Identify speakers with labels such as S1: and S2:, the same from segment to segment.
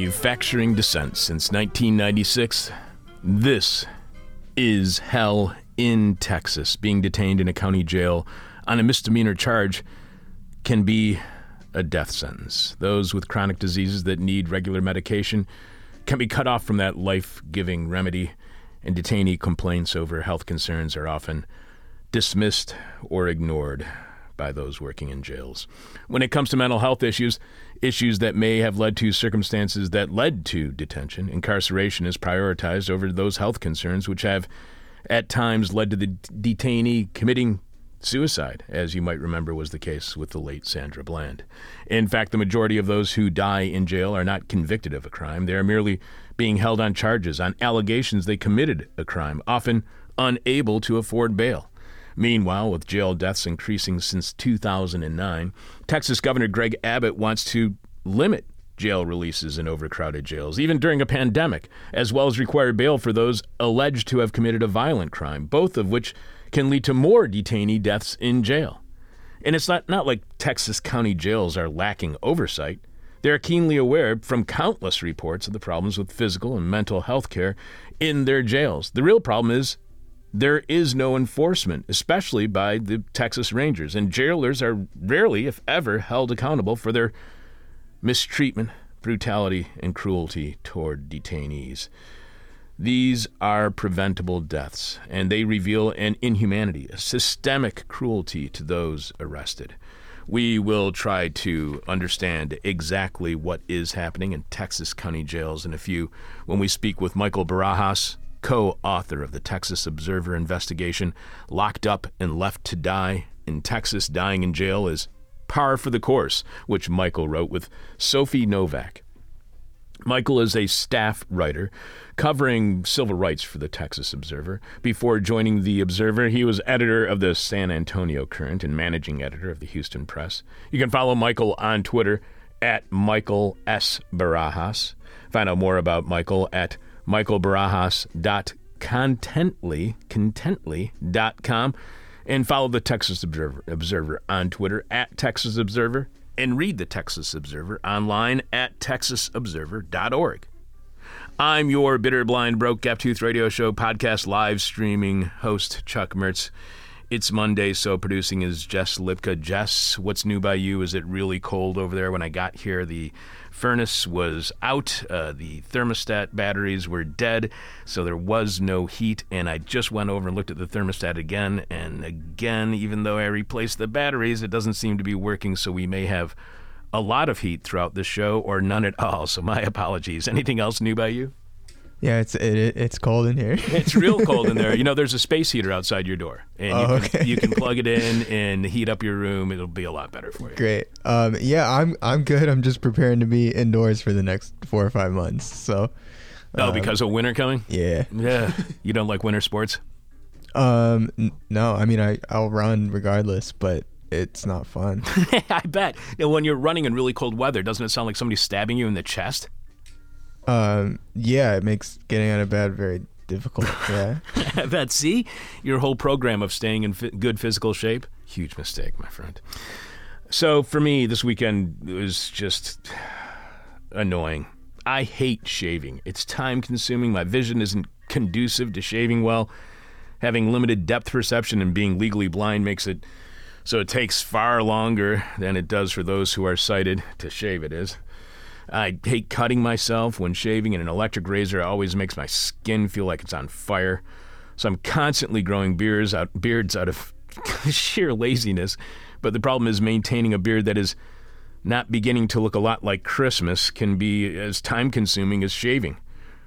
S1: Manufacturing dissent since 1996. This is hell in Texas. Being detained in a county jail on a misdemeanor charge can be a death sentence. Those with chronic diseases that need regular medication can be cut off from that life giving remedy, and detainee complaints over health concerns are often dismissed or ignored by those working in jails. When it comes to mental health issues, issues that may have led to circumstances that led to detention, incarceration is prioritized over those health concerns, which have at times led to the detainee committing suicide, as you might remember was the case with the late Sandra Bland. In fact, the majority of those who die in jail are not convicted of a crime. They are merely being held on charges, on allegations they committed a crime, often unable to afford bail. Meanwhile, with jail deaths increasing since 2009, Texas Governor Greg Abbott wants to limit jail releases in overcrowded jails, even during a pandemic, as well as require bail for those alleged to have committed a violent crime, both of which can lead to more detainee deaths in jail. And it's not, not like Texas county jails are lacking oversight. They are keenly aware from countless reports of the problems with physical and mental health care in their jails. The real problem is there is no enforcement, especially by the Texas Rangers, and jailers are rarely, if ever, held accountable for their mistreatment, brutality, and cruelty toward detainees. These are preventable deaths, and they reveal an inhumanity, a systemic cruelty to those arrested. We will try to understand exactly what is happening in Texas county jails in a few when we speak with Michael Barajas, co author of the Texas Observer investigation, Locked Up and Left to Die in Texas, Dying in Jail is Par for the Course, which Michael wrote with Sophie Novack. Michael is a staff writer covering civil rights for the Texas Observer. Before joining the Observer, he was editor of the San Antonio Current and managing editor of the Houston Press. You can follow Michael on Twitter at Michael S. Barajas. Find out more about Michael at michaelbarajas.contently, contently.com, and follow the Texas Observer, Observer on Twitter at Texas Observer, and read the Texas Observer online at texasobserver.org. I'm your bitter, blind, broke, gap tooth radio show podcast live streaming host, Chuck Mertz. It's Monday, so producing is Jess Lipka. Jess, what's new by you? Is it really cold over there? When I got here, the furnace was out, uh, the thermostat batteries were dead, so there was no heat. And I just went over and looked at the thermostat again and again. Even though I replaced the batteries, it doesn't seem to be working, so we may have a lot of heat throughout the show or none at all. So my apologies. Anything else new by you?
S2: Yeah, it's it, it's cold in here.
S1: it's real cold in there. You know, there's a space heater outside your door, and
S2: Oh,
S1: you, can,
S2: okay.
S1: you can plug it in and heat up your room. It'll be a lot better for you.
S2: Great. Um, yeah, I'm I'm good. I'm just preparing to be indoors for the next four or five months. So,
S1: Oh,
S2: um,
S1: because of winter coming?
S2: yeah.
S1: Yeah. You don't like winter sports?
S2: Um, n- no, I mean I I'll run regardless, but it's not fun.
S1: I bet. Now, when you're running in really cold weather, doesn't it sound like somebody's stabbing you in the chest?
S2: Um, yeah, it makes getting out of bed very difficult. Yeah.
S1: Bet. See, your whole program of staying in fi- good physical shape, huge mistake, my friend. So for me, this weekend was just annoying. I hate shaving. It's time consuming. My vision isn't conducive to shaving well. Having limited depth perception and being legally blind makes it so it takes far longer than it does for those who are sighted to shave it is. I hate cutting myself when shaving, and an electric razor always makes my skin feel like it's on fire. So I'm constantly growing beards out, beards out of sheer laziness. But the problem is maintaining a beard that is not beginning to look a lot like Christmas can be as time consuming as shaving.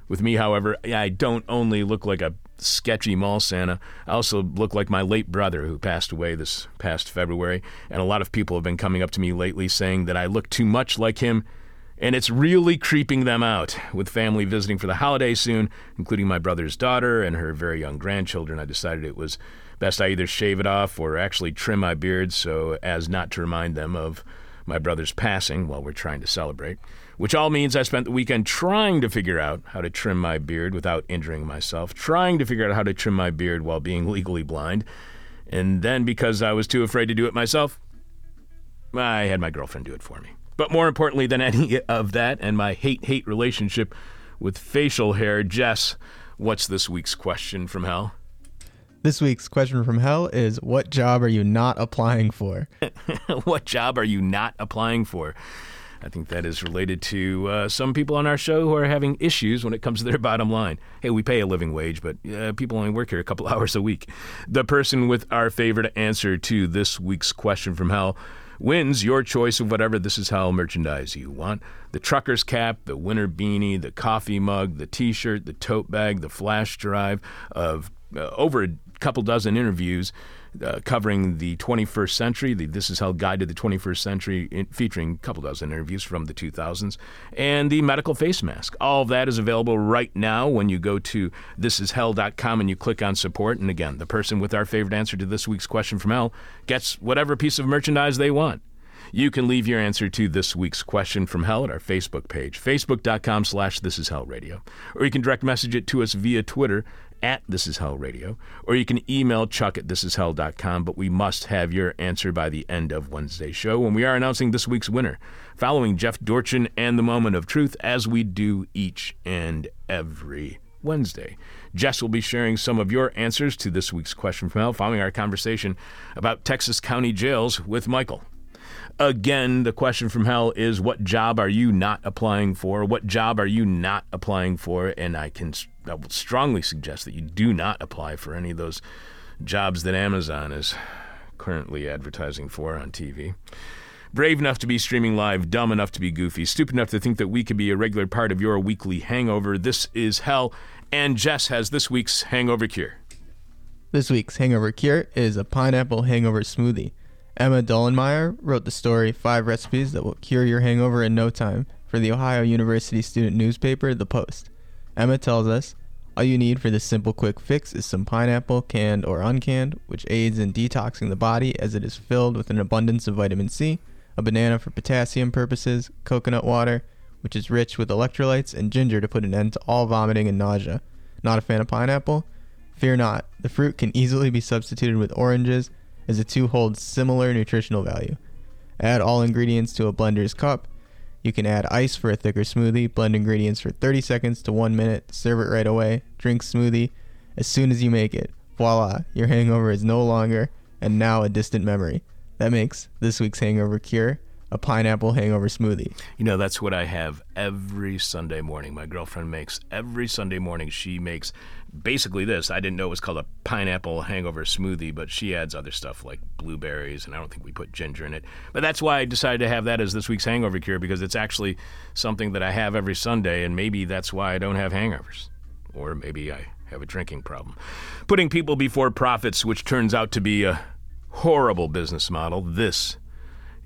S1: With me, however, I don't only look like a sketchy mall Santa, I also look like my late brother who passed away this past February. And a lot of people have been coming up to me lately saying that I look too much like him and it's really creeping them out. With family visiting for the holiday soon, including my brother's daughter and her very young grandchildren, I decided it was best I either shave it off or actually trim my beard so as not to remind them of my brother's passing while we're trying to celebrate. Which all means I spent the weekend trying to figure out how to trim my beard without injuring myself, trying to figure out how to trim my beard while being legally blind. And then because I was too afraid to do it myself, I had my girlfriend do it for me. But more importantly than any of that, and my hate hate relationship with facial hair, Jess, what's this week's question from hell?
S2: This week's question from hell is What job are you not applying for?
S1: what job are you not applying for? I think that is related to uh, some people on our show who are having issues when it comes to their bottom line. Hey, we pay a living wage, but uh, people only work here a couple hours a week. The person with our favorite answer to this week's question from hell wins your choice of whatever. This Is Hell merchandise you want. The trucker's cap, the winter beanie, the coffee mug, the t shirt, the tote bag, the flash drive of uh, over a couple dozen interviews uh, covering the 21st century. The This Is Hell Guide to the 21st Century, in, featuring a couple dozen interviews from the 2000s, and the medical face mask. All of that is available right now when you go to thisishell.com and you click on support. And again, the person with our favorite answer to this week's question from hell gets whatever piece of merchandise they want. You can leave your answer to this week's question from hell at our Facebook page, facebook.com slash this is hell radio. Or you can direct message it to us via Twitter at This Is Hell Radio, or you can email chuck at thisishell.com, but we must have your answer by the end of Wednesday's show when we are announcing this week's winner, following Jeff Dorchin and the Moment of Truth, as we do each and every Wednesday. Jess will be sharing some of your answers to this week's question from hell following our conversation about Texas County jails with Michael. Again, the question from hell is what job are you not applying for? What job are you not applying for? And I can I would strongly suggest that you do not apply for any of those jobs that Amazon is currently advertising for on TV. Brave enough to be streaming live, dumb enough to be goofy, stupid enough to think that we could be a regular part of your weekly hangover. This is hell, and Jess has this week's hangover cure.
S2: This week's hangover cure is a pineapple hangover smoothie. Emma Dollenmeyer wrote the story Five Recipes That Will Cure Your Hangover in No Time for the Ohio University student newspaper, The Post. Emma tells us all you need for this simple quick fix is some pineapple, canned or uncanned, which aids in detoxing the body as it is filled with an abundance of vitamin C, a banana for potassium purposes, coconut water, which is rich with electrolytes, and ginger to put an end to all vomiting and nausea. Not a fan of pineapple? Fear not, the fruit can easily be substituted with oranges as the two hold similar nutritional value. Add all ingredients to a blender's cup. You can add ice for a thicker smoothie, blend ingredients for 30 seconds to 1 minute, serve it right away, drink smoothie as soon as you make it. Voila, your hangover is no longer and now a distant memory. That makes this week's hangover cure a pineapple hangover smoothie.
S1: You know, that's what I have every Sunday morning. My girlfriend makes every Sunday morning. She makes basically this. I didn't know it was called a pineapple hangover smoothie, but she adds other stuff like blueberries, and I don't think we put ginger in it. But that's why I decided to have that as this week's hangover cure because it's actually something that I have every Sunday, and maybe that's why I don't have hangovers. Or maybe I have a drinking problem. Putting people before profits, which turns out to be a horrible business model. This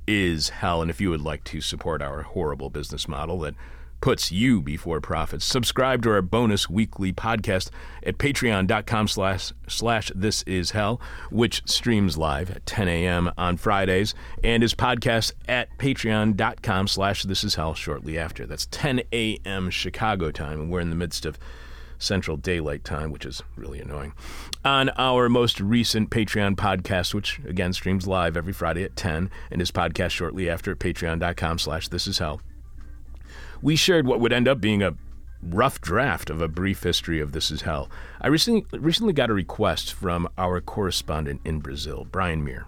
S1: is hell. And if you would like to support our horrible business model that puts you before profits, subscribe to our bonus weekly podcast at patreon.com slash slash this is hell, which streams live at 10 a.m. on Fridays and is podcast at patreon.com slash this is hell shortly after. That's 10 a.m. Chicago time, and we're in the midst of Central Daylight Time, which is really annoying. On our most recent Patreon podcast, which again streams live every Friday at 10 and is podcast shortly after at patreon.com slash this is hell, we shared what would end up being a rough draft of a brief history of This Is Hell. I recently, recently got a request from our correspondent in Brazil, Brian Mier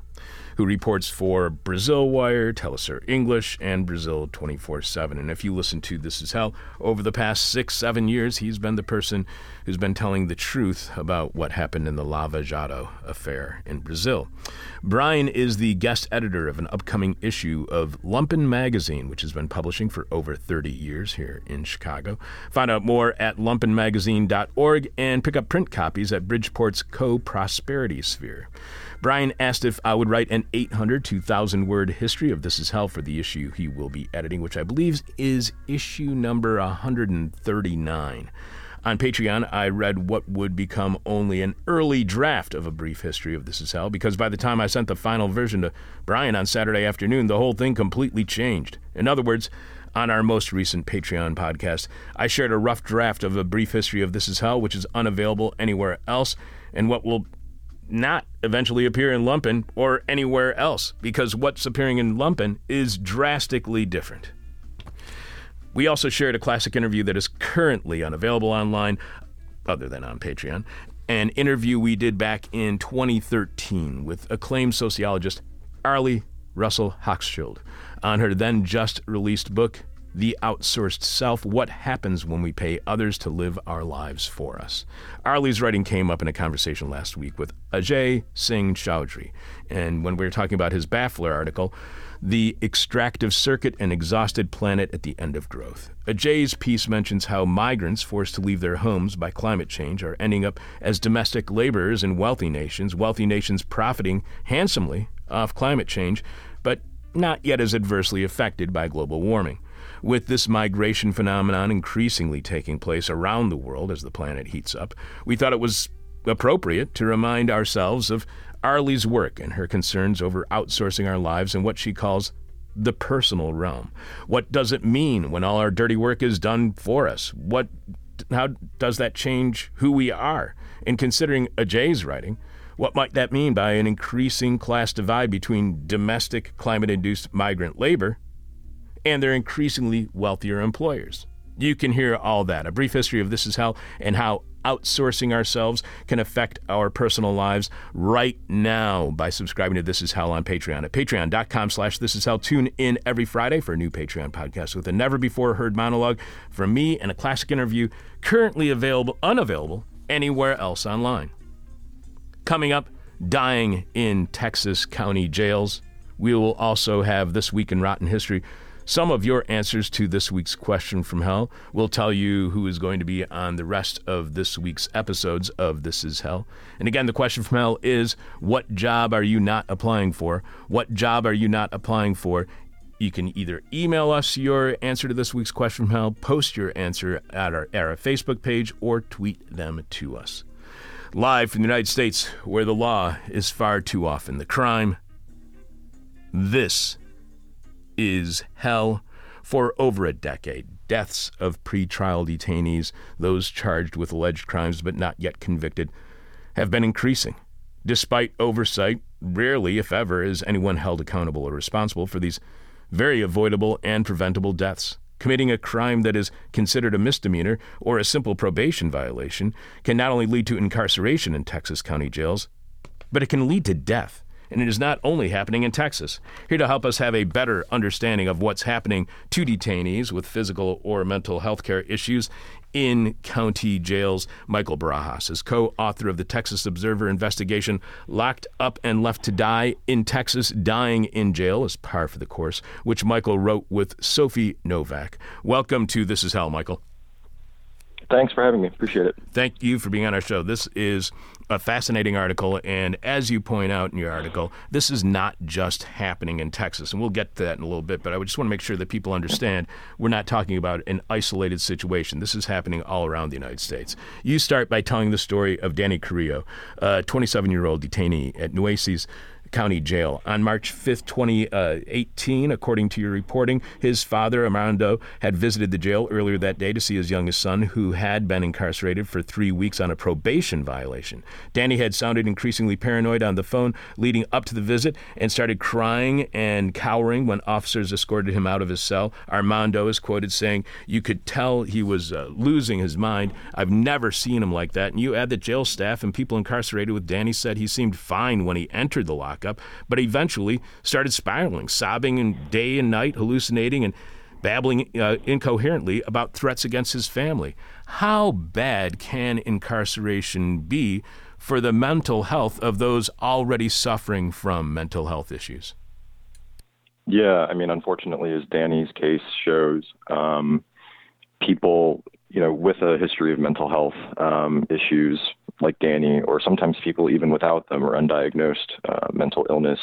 S1: who reports for Brazil Wire, Telesur English, and Brazil 24 7. And if you listen to This Is Hell, over the past six, seven years, he's been the person who's been telling the truth about what happened in the Lava Jato affair in Brazil. Brian is the guest editor of an upcoming issue of Lumpen Magazine, which has been publishing for over 30 years here in Chicago. Find out more at lumpenmagazine.org and pick up print copies at Bridgeport's Co Prosperity Sphere. Brian asked if I would write an 800 to 1,000 word history of This Is Hell for the issue he will be editing, which I believe is issue number 139. On Patreon, I read what would become only an early draft of a brief history of This Is Hell because by the time I sent the final version to Brian on Saturday afternoon, the whole thing completely changed. In other words, on our most recent Patreon podcast, I shared a rough draft of a brief history of This Is Hell, which is unavailable anywhere else, and what will not eventually appear in Lumpen or anywhere else because what's appearing in Lumpen is drastically different. We also shared a classic interview that is currently unavailable online, other than on Patreon, an interview we did back in 2013 with acclaimed sociologist Arlie Russell Hochschild on her then just released book, The Outsourced Self What Happens When We Pay Others to Live Our Lives for Us. Arlie's writing came up in a conversation last week with Ajay Singh Chaudhry. And when we were talking about his Baffler article, the extractive circuit and exhausted planet at the end of growth. Ajay's piece mentions how migrants forced to leave their homes by climate change are ending up as domestic laborers in wealthy nations, wealthy nations profiting handsomely off climate change, but not yet as adversely affected by global warming. With this migration phenomenon increasingly taking place around the world as the planet heats up, we thought it was appropriate to remind ourselves of Arlie's work and her concerns over outsourcing our lives in what she calls the personal realm. What does it mean when all our dirty work is done for us? What how does that change who we are? In considering Ajay's writing, what might that mean by an increasing class divide between domestic climate induced migrant labor and their increasingly wealthier employers? You can hear all that. A brief history of This Is Hell and how outsourcing ourselves can affect our personal lives right now by subscribing to This Is Hell on Patreon at patreon.com slash This Is Hell. Tune in every Friday for a new Patreon podcast with a never before heard monologue from me and a classic interview currently available, unavailable anywhere else online. Coming up, dying in Texas county jails. We will also have This Week in Rotten History. Some of your answers to this week's question from hell will tell you who is going to be on the rest of this week's episodes of This Is Hell. And again, the question from hell is what job are you not applying for? What job are you not applying for? You can either email us your answer to this week's question from hell, post your answer at our, at our Facebook page, or tweet them to us live from the United States, where the law is far too often the crime. This is hell for over a decade. Deaths of pretrial detainees, those charged with alleged crimes but not yet convicted, have been increasing. Despite oversight, rarely, if ever, is anyone held accountable or responsible for these very avoidable and preventable deaths. Committing a crime that is considered a misdemeanor or a simple probation violation can not only lead to incarceration in Texas county jails, but it can lead to death. And it is not only happening in Texas. Here to help us have a better understanding of what's happening to detainees with physical or mental health care issues in county jails. Michael Barajas is co author of the Texas Observer investigation, Locked Up and Left to Die in Texas, Dying in Jail is par for the course, which Michael wrote with Sophie Novack. Welcome to This Is Hell, Michael.
S3: Thanks for having me. Appreciate it.
S1: Thank you for being on our show. This is a fascinating article, and as you point out in your article, this is not just happening in Texas, and we'll get to that in a little bit. But I just want to make sure that people understand we're not talking about an isolated situation. This is happening all around the United States. You start by telling the story of Danny Carrillo, a 27-year-old detainee at Nueces County Jail. On March 5th, 2018, according to your reporting, his father, Armando, had visited the jail earlier that day to see his youngest son, who had been incarcerated for three weeks on a probation violation. Danny had sounded increasingly paranoid on the phone leading up to the visit and started crying and cowering when officers escorted him out of his cell. Armando is quoted saying, You could tell he was uh, losing his mind. I've never seen him like that. And you add that jail staff and people incarcerated with Danny said he seemed fine when he entered the lock lockup, but eventually started spiraling, sobbing and day and night, hallucinating and babbling uh, incoherently about threats against his family. How bad can incarceration be for the mental health of those already suffering from mental health issues?
S3: Yeah, I mean, unfortunately, as Danny's case shows, um, people, you know, with a history of mental health um, issues like Danny, or sometimes people even without them or undiagnosed uh, mental illness.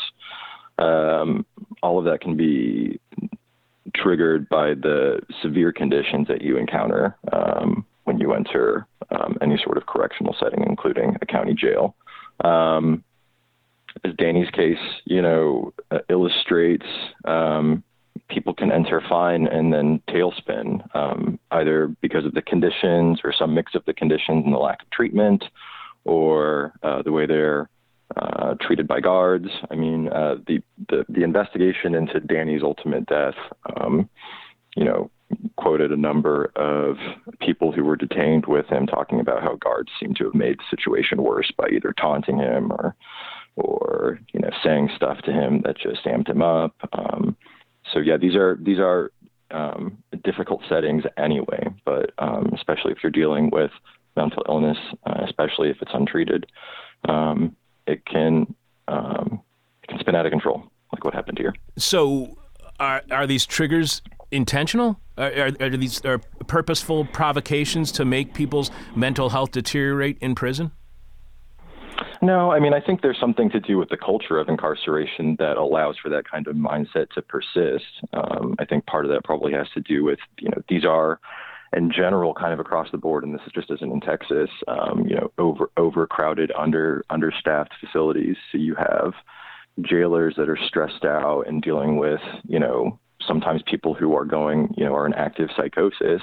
S3: Um, all of that can be triggered by the severe conditions that you encounter um, when you enter um, any sort of correctional setting, including a county jail. Um, as Danny's case, you know, uh, illustrates, um, people can enter fine and then tailspin, um, either because of the conditions or some mix of the conditions and the lack of treatment, or uh, the way they're uh, treated by guards. I mean, uh, the, the, the investigation into Danny's ultimate death, um, you know, quoted a number of people who were detained with him talking about how guards seem to have made the situation worse by either taunting him or or you know saying stuff to him that just amped him up. Um, so yeah, these are these are um, difficult settings anyway, but um, especially if you're dealing with mental illness, uh, especially if it's untreated, um, it can um, it can spin out of control, like what happened here.
S1: So, are are these triggers intentional? Are, are, are these are purposeful provocations to make people's mental health deteriorate in prison?
S3: No, I mean, I think there's something to do with the culture of incarceration that allows for that kind of mindset to persist. Um, I think part of that probably has to do with, you know, these are, in general, kind of across the board, and this is just isn't in Texas, um, you know, over overcrowded, under understaffed facilities. So you have jailers that are stressed out and dealing with, you know, sometimes people who are going, you know, are in active psychosis,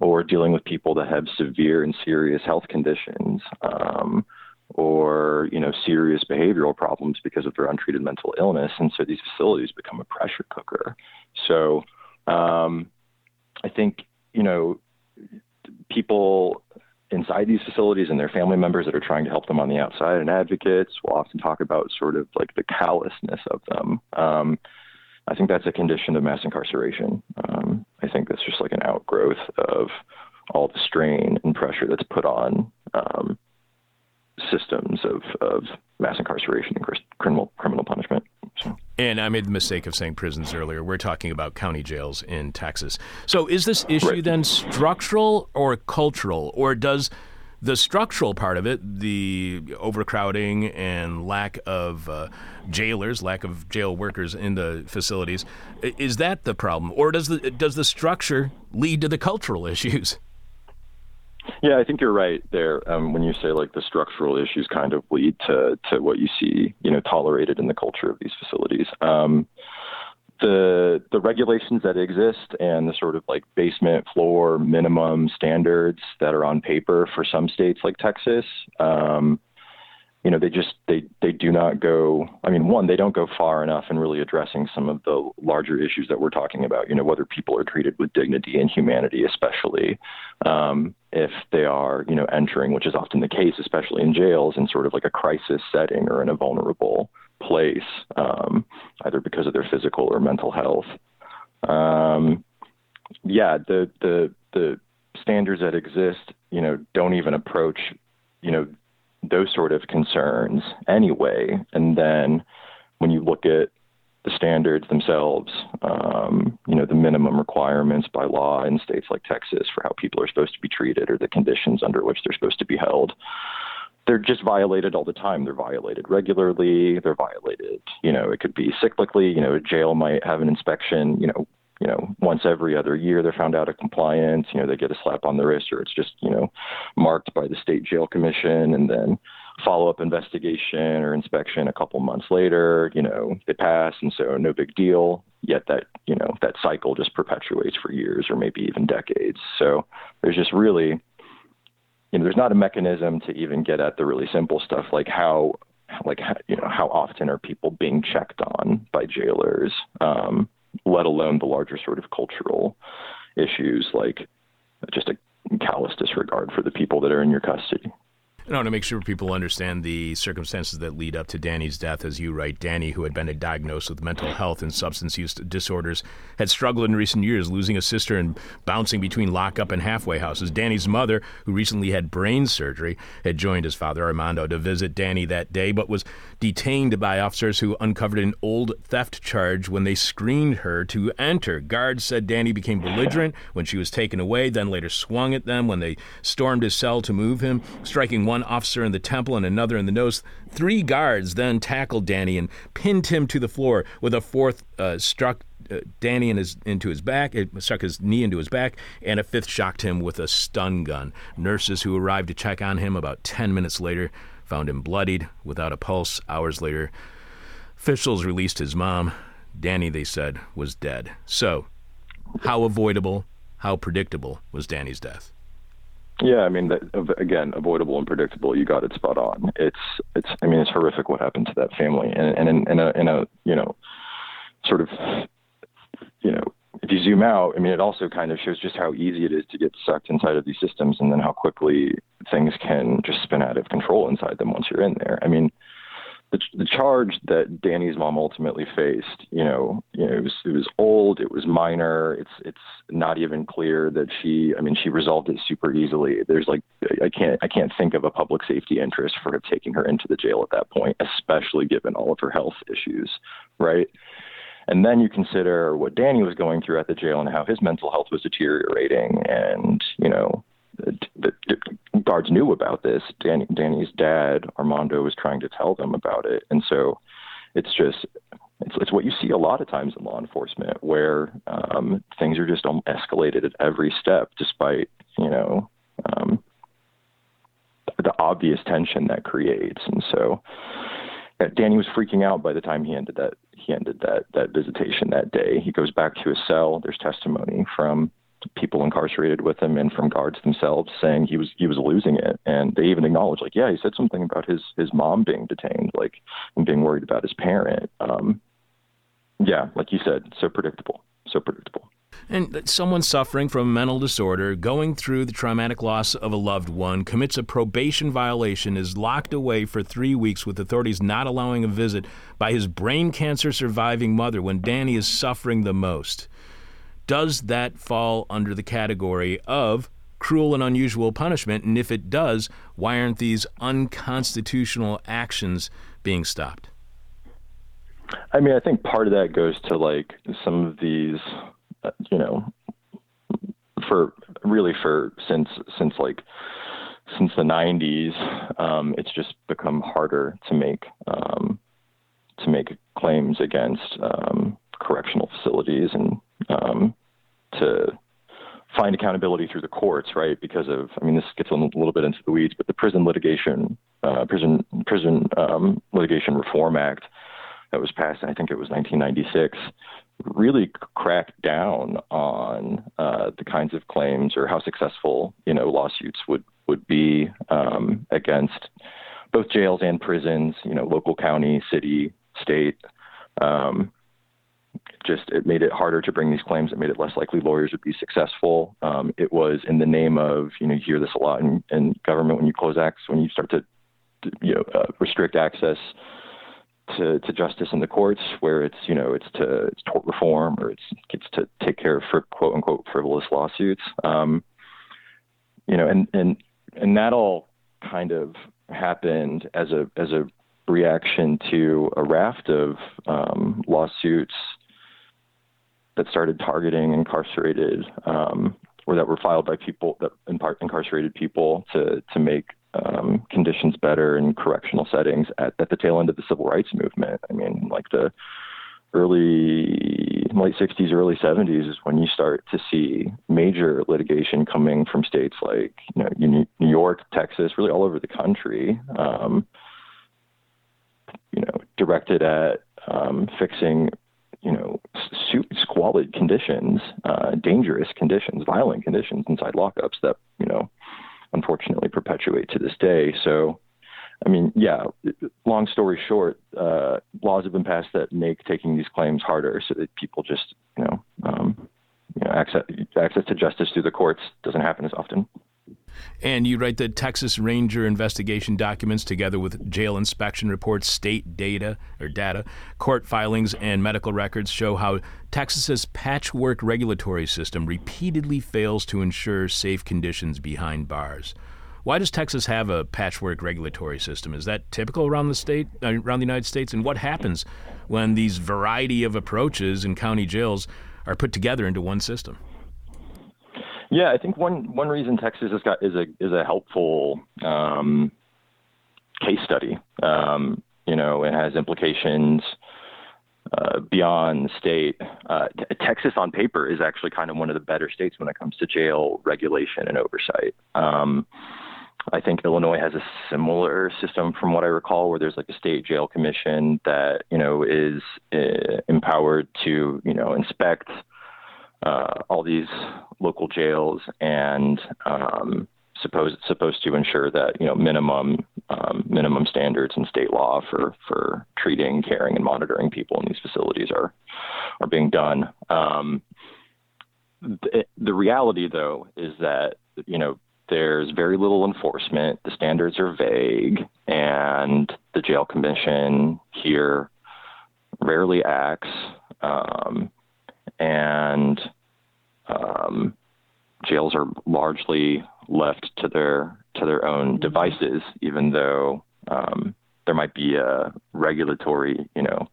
S3: or dealing with people that have severe and serious health conditions. Um, or you know serious behavioral problems because of their untreated mental illness, and so these facilities become a pressure cooker. So um, I think you know people inside these facilities and their family members that are trying to help them on the outside and advocates will often talk about sort of like the callousness of them. Um, I think that's a condition of mass incarceration. Um, I think that's just like an outgrowth of all the strain and pressure that's put on um, systems of, of mass incarceration and criminal criminal punishment. So.
S1: And I made the mistake of saying prisons earlier. We're talking about county jails in Texas. So is this issue right. then structural or cultural, or does the structural part of it, the overcrowding and lack of uh, jailers, lack of jail workers in the facilities, is that the problem, or does the does the structure lead to the cultural issues?
S3: Yeah, I think you're right there. Um, when you say like the structural issues kind of lead to to what you see, you know, tolerated in the culture of these facilities. Um, the the regulations that exist and the sort of like basement floor minimum standards that are on paper for some states like Texas, um, you know, they just they they do not go. I mean, one, they don't go far enough in really addressing some of the larger issues that we're talking about. You know, whether people are treated with dignity and humanity, especially um, if they are, you know, entering, which is often the case, especially in jails, in sort of like a crisis setting or in a vulnerable place, um, either because of their physical or mental health. Um, yeah, the the the standards that exist, you know, don't even approach, you know, those sort of concerns anyway. And then when you look at the standards themselves, um, you know, the minimum requirements by law in states like Texas for how people are supposed to be treated or the conditions under which they're supposed to be held, they're just violated all the time. They're violated regularly. They're violated, you know, it could be cyclically, you know, a jail might have an inspection, you know, you know, once every other year they're found out of compliance, you know, they get a slap on the wrist or it's just, you know, marked by the state jail commission and then follow up investigation or inspection a couple months later, you know, they pass and so no big deal. Yet that, you know, that cycle just perpetuates for years or maybe even decades. So there's just really you know, there's not a mechanism to even get at the really simple stuff like how like you know how often are people being checked on by jailers um, let alone the larger sort of cultural issues like just a callous disregard for the people that are in your custody.
S1: I want to make sure people understand the circumstances that lead up to Danny's death. As you write, Danny, who had been diagnosed with mental health and substance use disorders, had struggled in recent years, losing a sister and bouncing between lockup and halfway houses. Danny's mother, who recently had brain surgery, had joined his father, Armando, to visit Danny that day, but was detained by officers who uncovered an old theft charge when they screened her to enter. Guards said Danny became belligerent when she was taken away, then later swung at them when they stormed his cell to move him, striking one officer in the temple and another in the nose. Three guards then tackled Danny and pinned him to the floor, with a fourth uh, struck uh, Danny in his, into his back, it struck his knee into his back, and a fifth shocked him with a stun gun. Nurses who arrived to check on him about 10 minutes later found him bloodied, without a pulse. Hours later, officials released his mom. Danny, they said, was dead. So, how avoidable, how predictable was Danny's death?
S3: Yeah, I mean, that, again, avoidable and predictable. You got it spot on. It's, it's. I mean, it's horrific what happened to that family, and, and in, in a, in a, you know, sort of, you know, if you zoom out, I mean, it also kind of shows just how easy it is to get sucked inside of these systems, and then how quickly things can just spin out of control inside them once you're in there. I mean, the, the charge that Danny's mom ultimately faced, you know, you know, it was it was old, it was minor. It's it's not even clear that she. I mean, she resolved it super easily. There's like I can't I can't think of a public safety interest for taking her into the jail at that point, especially given all of her health issues, right? And then you consider what Danny was going through at the jail and how his mental health was deteriorating, and you know guards knew about this. Danny, Danny's dad, Armando, was trying to tell them about it, and so it's just it's, it's what you see a lot of times in law enforcement, where um, things are just escalated at every step, despite you know um, the obvious tension that creates, and so. Uh, Danny was freaking out by the time he ended that he ended that that visitation that day. He goes back to his cell. There's testimony from people incarcerated with him and from guards themselves saying he was he was losing it. And they even acknowledged like yeah he said something about his his mom being detained like and being worried about his parent. Um yeah like you said so predictable so predictable.
S1: And someone suffering from a mental disorder, going through the traumatic loss of a loved one, commits a probation violation, is locked away for three weeks with authorities not allowing a visit by his brain cancer surviving mother when Danny is suffering the most does that fall under the category of cruel and unusual punishment? And if it does, why aren't these unconstitutional actions being stopped?
S3: I mean, I think part of that goes to like some of these, uh, you know, for really for since since like since the 90s, um, it's just become harder to make um, to make claims against um, correctional facilities and um, to find accountability through the courts, right? Because of, I mean, this gets a little bit into the weeds, but the Prison Litigation, uh, Prison Prison um, Litigation Reform Act that was passed, I think it was 1996, really cracked down on uh, the kinds of claims or how successful, you know, lawsuits would would be um, against both jails and prisons, you know, local county, city, state. Um, just it made it harder to bring these claims. It made it less likely lawyers would be successful. Um, it was in the name of you know you hear this a lot in, in government when you close acts when you start to you know uh, restrict access to, to justice in the courts, where it's you know it's to it's tort reform or it's gets to take care of quote unquote frivolous lawsuits. Um, you know, and and and that all kind of happened as a as a reaction to a raft of um, lawsuits that started targeting incarcerated um, or that were filed by people that in part incarcerated people to to make um, conditions better in correctional settings at, at the tail end of the civil rights movement. I mean, like the early late 60s, early 70s is when you start to see major litigation coming from states like you know New York, Texas, really all over the country. Um, you know, directed at um, fixing, you know, squalid conditions, uh, dangerous conditions, violent conditions inside lockups that, you know, unfortunately perpetuate to this day. So, I mean, yeah, long story short, uh, laws have been passed that make taking these claims harder so that people just, you know, um, you know, access, access to justice through the courts doesn't happen as often.
S1: And you write the Texas Ranger investigation documents together with jail inspection reports, state data or data, court filings, and medical records show how Texas's patchwork regulatory system repeatedly fails to ensure safe conditions behind bars. Why does Texas have a patchwork regulatory system? Is that typical around the state, uh, around the United States? And what happens when these variety of approaches in county jails are put together into one system?
S3: Yeah, I think one one reason Texas has got is a is a helpful um, case study. Um, you know, it has implications uh, beyond the state. Uh, t- Texas, on paper, is actually kind of one of the better states when it comes to jail regulation and oversight. Um, I think Illinois has a similar system, from what I recall, where there's like a state jail commission that you know is uh, empowered to you know inspect uh, all these local jails and um, supposed supposed to ensure that you know minimum um, minimum standards in state law for for treating, caring, and monitoring people in these facilities are are being done. Um, the, the reality, though, is that you know there's very little enforcement. The standards are vague, and the jail commission here rarely acts. Um, and um, jails are largely left to their to their own mm-hmm. devices, even though um, there might be a regulatory, you know,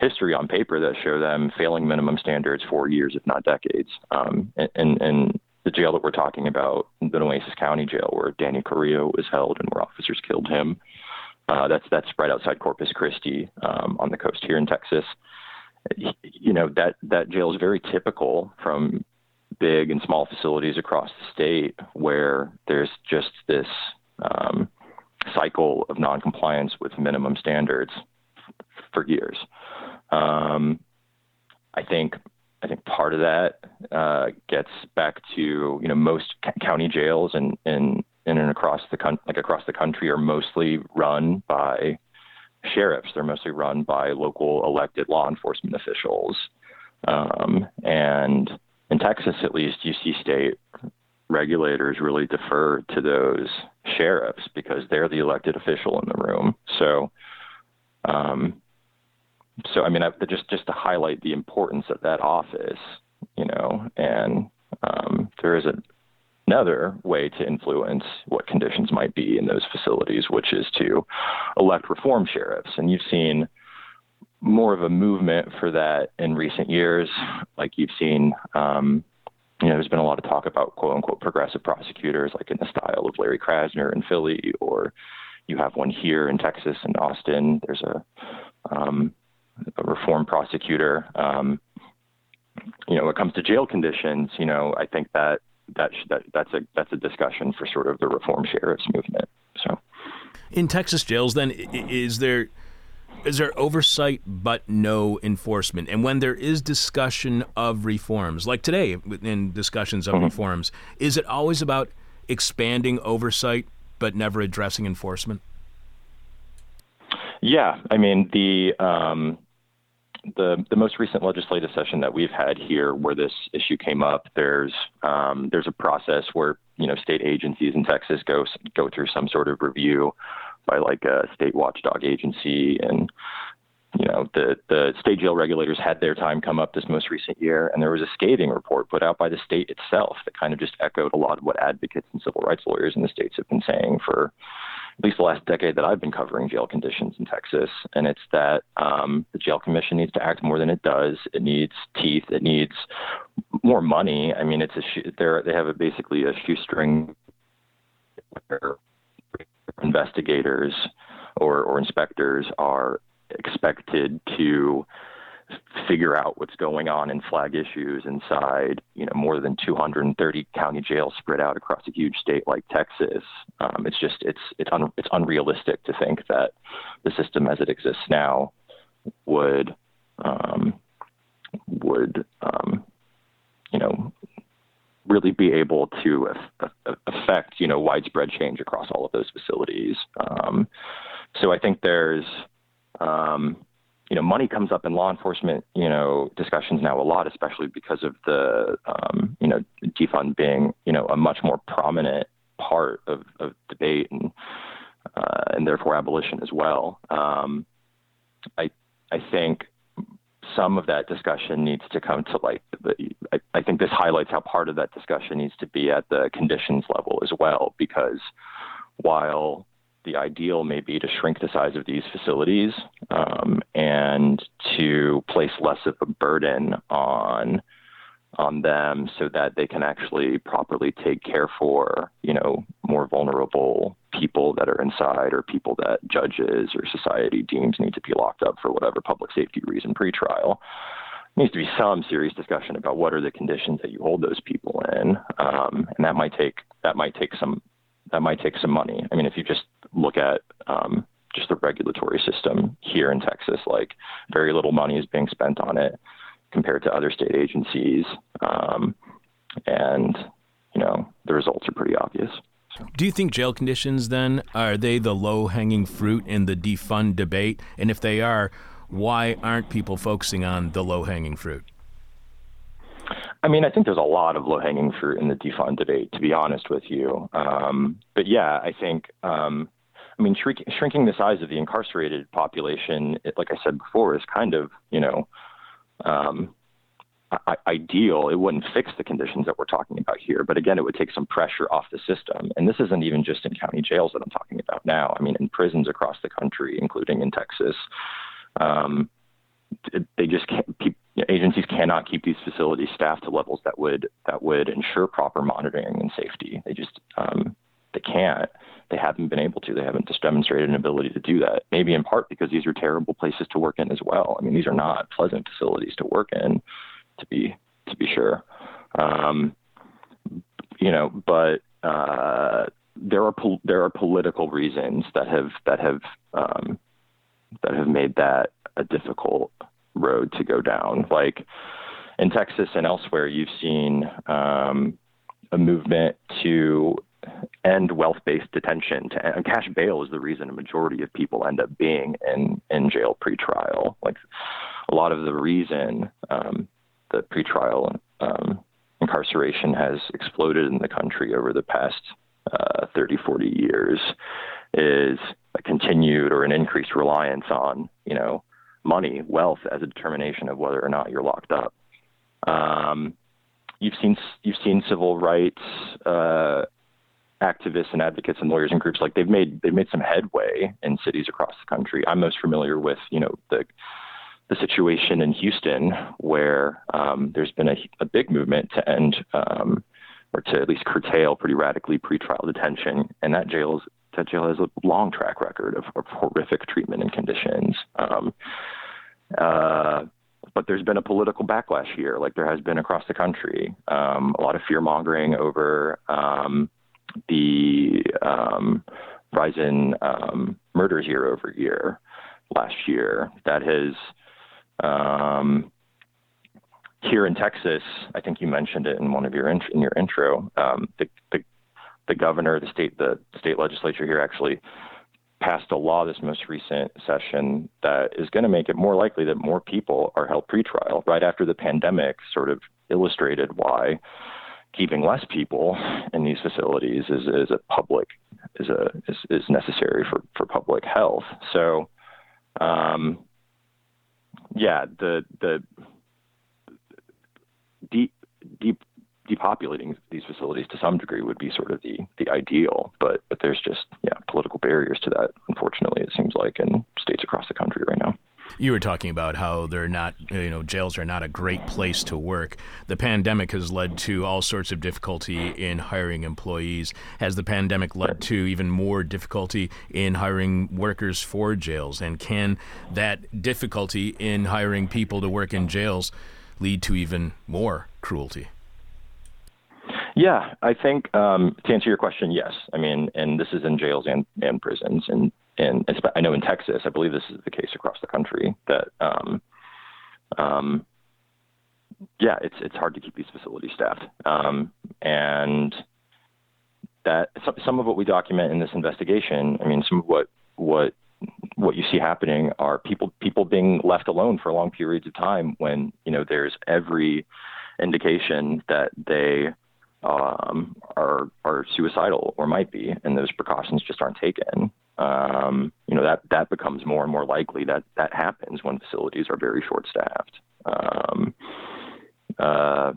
S3: history on paper that show them failing minimum standards for years, if not decades. Um, and, and the jail that we're talking about, the Nueces County Jail, where Danny Carrillo was held and where officers killed him, uh, that's that's right outside Corpus Christi um, on the coast here in Texas. You know that that jail is very typical from big and small facilities across the state where there's just this um, cycle of noncompliance with minimum standards for years. Um, I think I think part of that uh, gets back to you know most county jails and in in and across the con- like across the country are mostly run by sheriffs. They're mostly run by local elected law enforcement officials, um, and in Texas, at least, you see state regulators really defer to those sheriffs because they're the elected official in the room. So, um, so I mean, I, just just to highlight the importance of that office, you know, and um, there is a, another way to influence what conditions might be in those facilities, which is to elect reform sheriffs. And you've seen more of a movement for that in recent years. Like you've seen, um, you know, there's been a lot of talk about quote unquote progressive prosecutors, like in the style of Larry Krasner in Philly, or you have one here in Texas in Austin. There's a, um, a reform prosecutor. Um, you know, when it comes to jail conditions, you know, I think that that, that that's a that's a discussion for sort of the reform sheriffs movement. So,
S1: in Texas jails, then is there is there oversight but no enforcement? And when there is discussion of reforms, like today in discussions of mm-hmm. reforms, is it always about expanding oversight but never addressing enforcement?
S3: Yeah, I mean the um, the the most recent legislative session that we've had here, where this issue came up, there's um, there's a process where you know state agencies in Texas go go through some sort of review by like a state watchdog agency. And you know the the state jail regulators had their time come up this most recent year and there was a scathing report put out by the state itself that kind of just echoed a lot of what advocates and civil rights lawyers in the states have been saying for at least the last decade that I've been covering jail conditions in Texas, and it's that um, the jail commission needs to act more than it does. It needs teeth. It needs more money. I mean, it's a they they have a, basically a shoestring where investigators or, or inspectors are expected to figure out what's going on and flag issues inside, you know, more than 230 county jails spread out across a huge state like Texas. Um, it's just it's it's un, it's unrealistic to think that the system as it exists now would um, would um, you know really be able to affect you know widespread change across all of those facilities. Um, so I think there's um, you know money comes up in law enforcement you know discussions now a lot, especially because of the um, you know defund being you know a much more prominent part of, of debate and uh, and therefore abolition as well. Um, I I think some of that discussion needs to come to light. I, I think this highlights how part of that discussion needs to be at the conditions level as well, because while the ideal may be to shrink the size of these facilities um, and to place less of a burden on on them so that they can actually properly take care for you know more vulnerable people that are inside or people that judges or society deems need to be locked up for whatever public safety reason pretrial. There needs to be some serious discussion about what are the conditions that you hold those people in um, and that might take that might take some that might take some money i mean if you just look at um, just the regulatory system here in texas like very little money is being spent on it compared to other state agencies. Um, and, you know, the results are pretty obvious.
S1: Do you think jail conditions then are they the low-hanging fruit in the defund debate? And if they are, why aren't people focusing on the low-hanging fruit?
S3: I mean, I think there's a lot of low hanging fruit in the defund debate, to be honest with you. Um, but yeah, I think, um, I mean, shrink, shrinking the size of the incarcerated population, it, like I said before, is kind of, you know, um, I- ideal. It wouldn't fix the conditions that we're talking about here, but again, it would take some pressure off the system. And this isn't even just in county jails that I'm talking about now. I mean, in prisons across the country, including in Texas, um, they just can't. Agencies cannot keep these facilities staffed to levels that would that would ensure proper monitoring and safety. They just um, they can't. They haven't been able to. They haven't just demonstrated an ability to do that. Maybe in part because these are terrible places to work in as well. I mean, these are not pleasant facilities to work in, to be to be sure. Um, you know, but uh, there are pol- there are political reasons that have that have um, that have made that a difficult road to go down. Like in Texas and elsewhere, you've seen um, a movement to end wealth-based detention. To, and cash bail is the reason a majority of people end up being in in jail pretrial. Like a lot of the reason um, that pretrial um, incarceration has exploded in the country over the past uh, 30, 40 years is a continued or an increased reliance on, you know, money, wealth as a determination of whether or not you're locked up. Um, you've seen you've seen civil rights uh, activists and advocates and lawyers and groups like they've made they've made some headway in cities across the country. I'm most familiar with you know the the situation in Houston where um, there's been a, a, big movement to end um, or to at least curtail pretty radically pretrial detention, and that jail is that jail has a long track record of, of horrific treatment and conditions. Um, uh, but there's been a political backlash here, like there has been across the country. Um, a lot of fear mongering over um, the um, rise in um, murders year over year last year. That has um, here in Texas, I think you mentioned it in one of your in, in your intro. Um, the, the the governor, the state, the state legislature here actually passed a law this most recent session that is going to make it more likely that more people are held pretrial. Right after the pandemic, sort of illustrated why keeping less people in these facilities is, is a public is a is, is necessary for, for public health. So, um, yeah, the the deep deep depopulating these facilities to some degree would be sort of the the ideal, but but there's just yeah political barriers to that. Unfortunately, it seems like in states across the country right now.
S1: You were talking about how they're not, you know, jails are not a great place to work. The pandemic has led to all sorts of difficulty in hiring employees. Has the pandemic led to even more difficulty in hiring workers for jails? And can that difficulty in hiring people to work in jails lead to even more cruelty?
S3: Yeah, I think um, to answer your question, yes. I mean, and this is in jails and, and prisons, and and I know in Texas, I believe this is the case across the country. That um, um, yeah, it's it's hard to keep these facilities staffed, um, and that some of what we document in this investigation. I mean, some of what what what you see happening are people people being left alone for long periods of time when you know there's every indication that they um, are are suicidal or might be, and those precautions just aren't taken. Um, you know that that becomes more and more likely that that happens when facilities are very short staffed. Um, uh,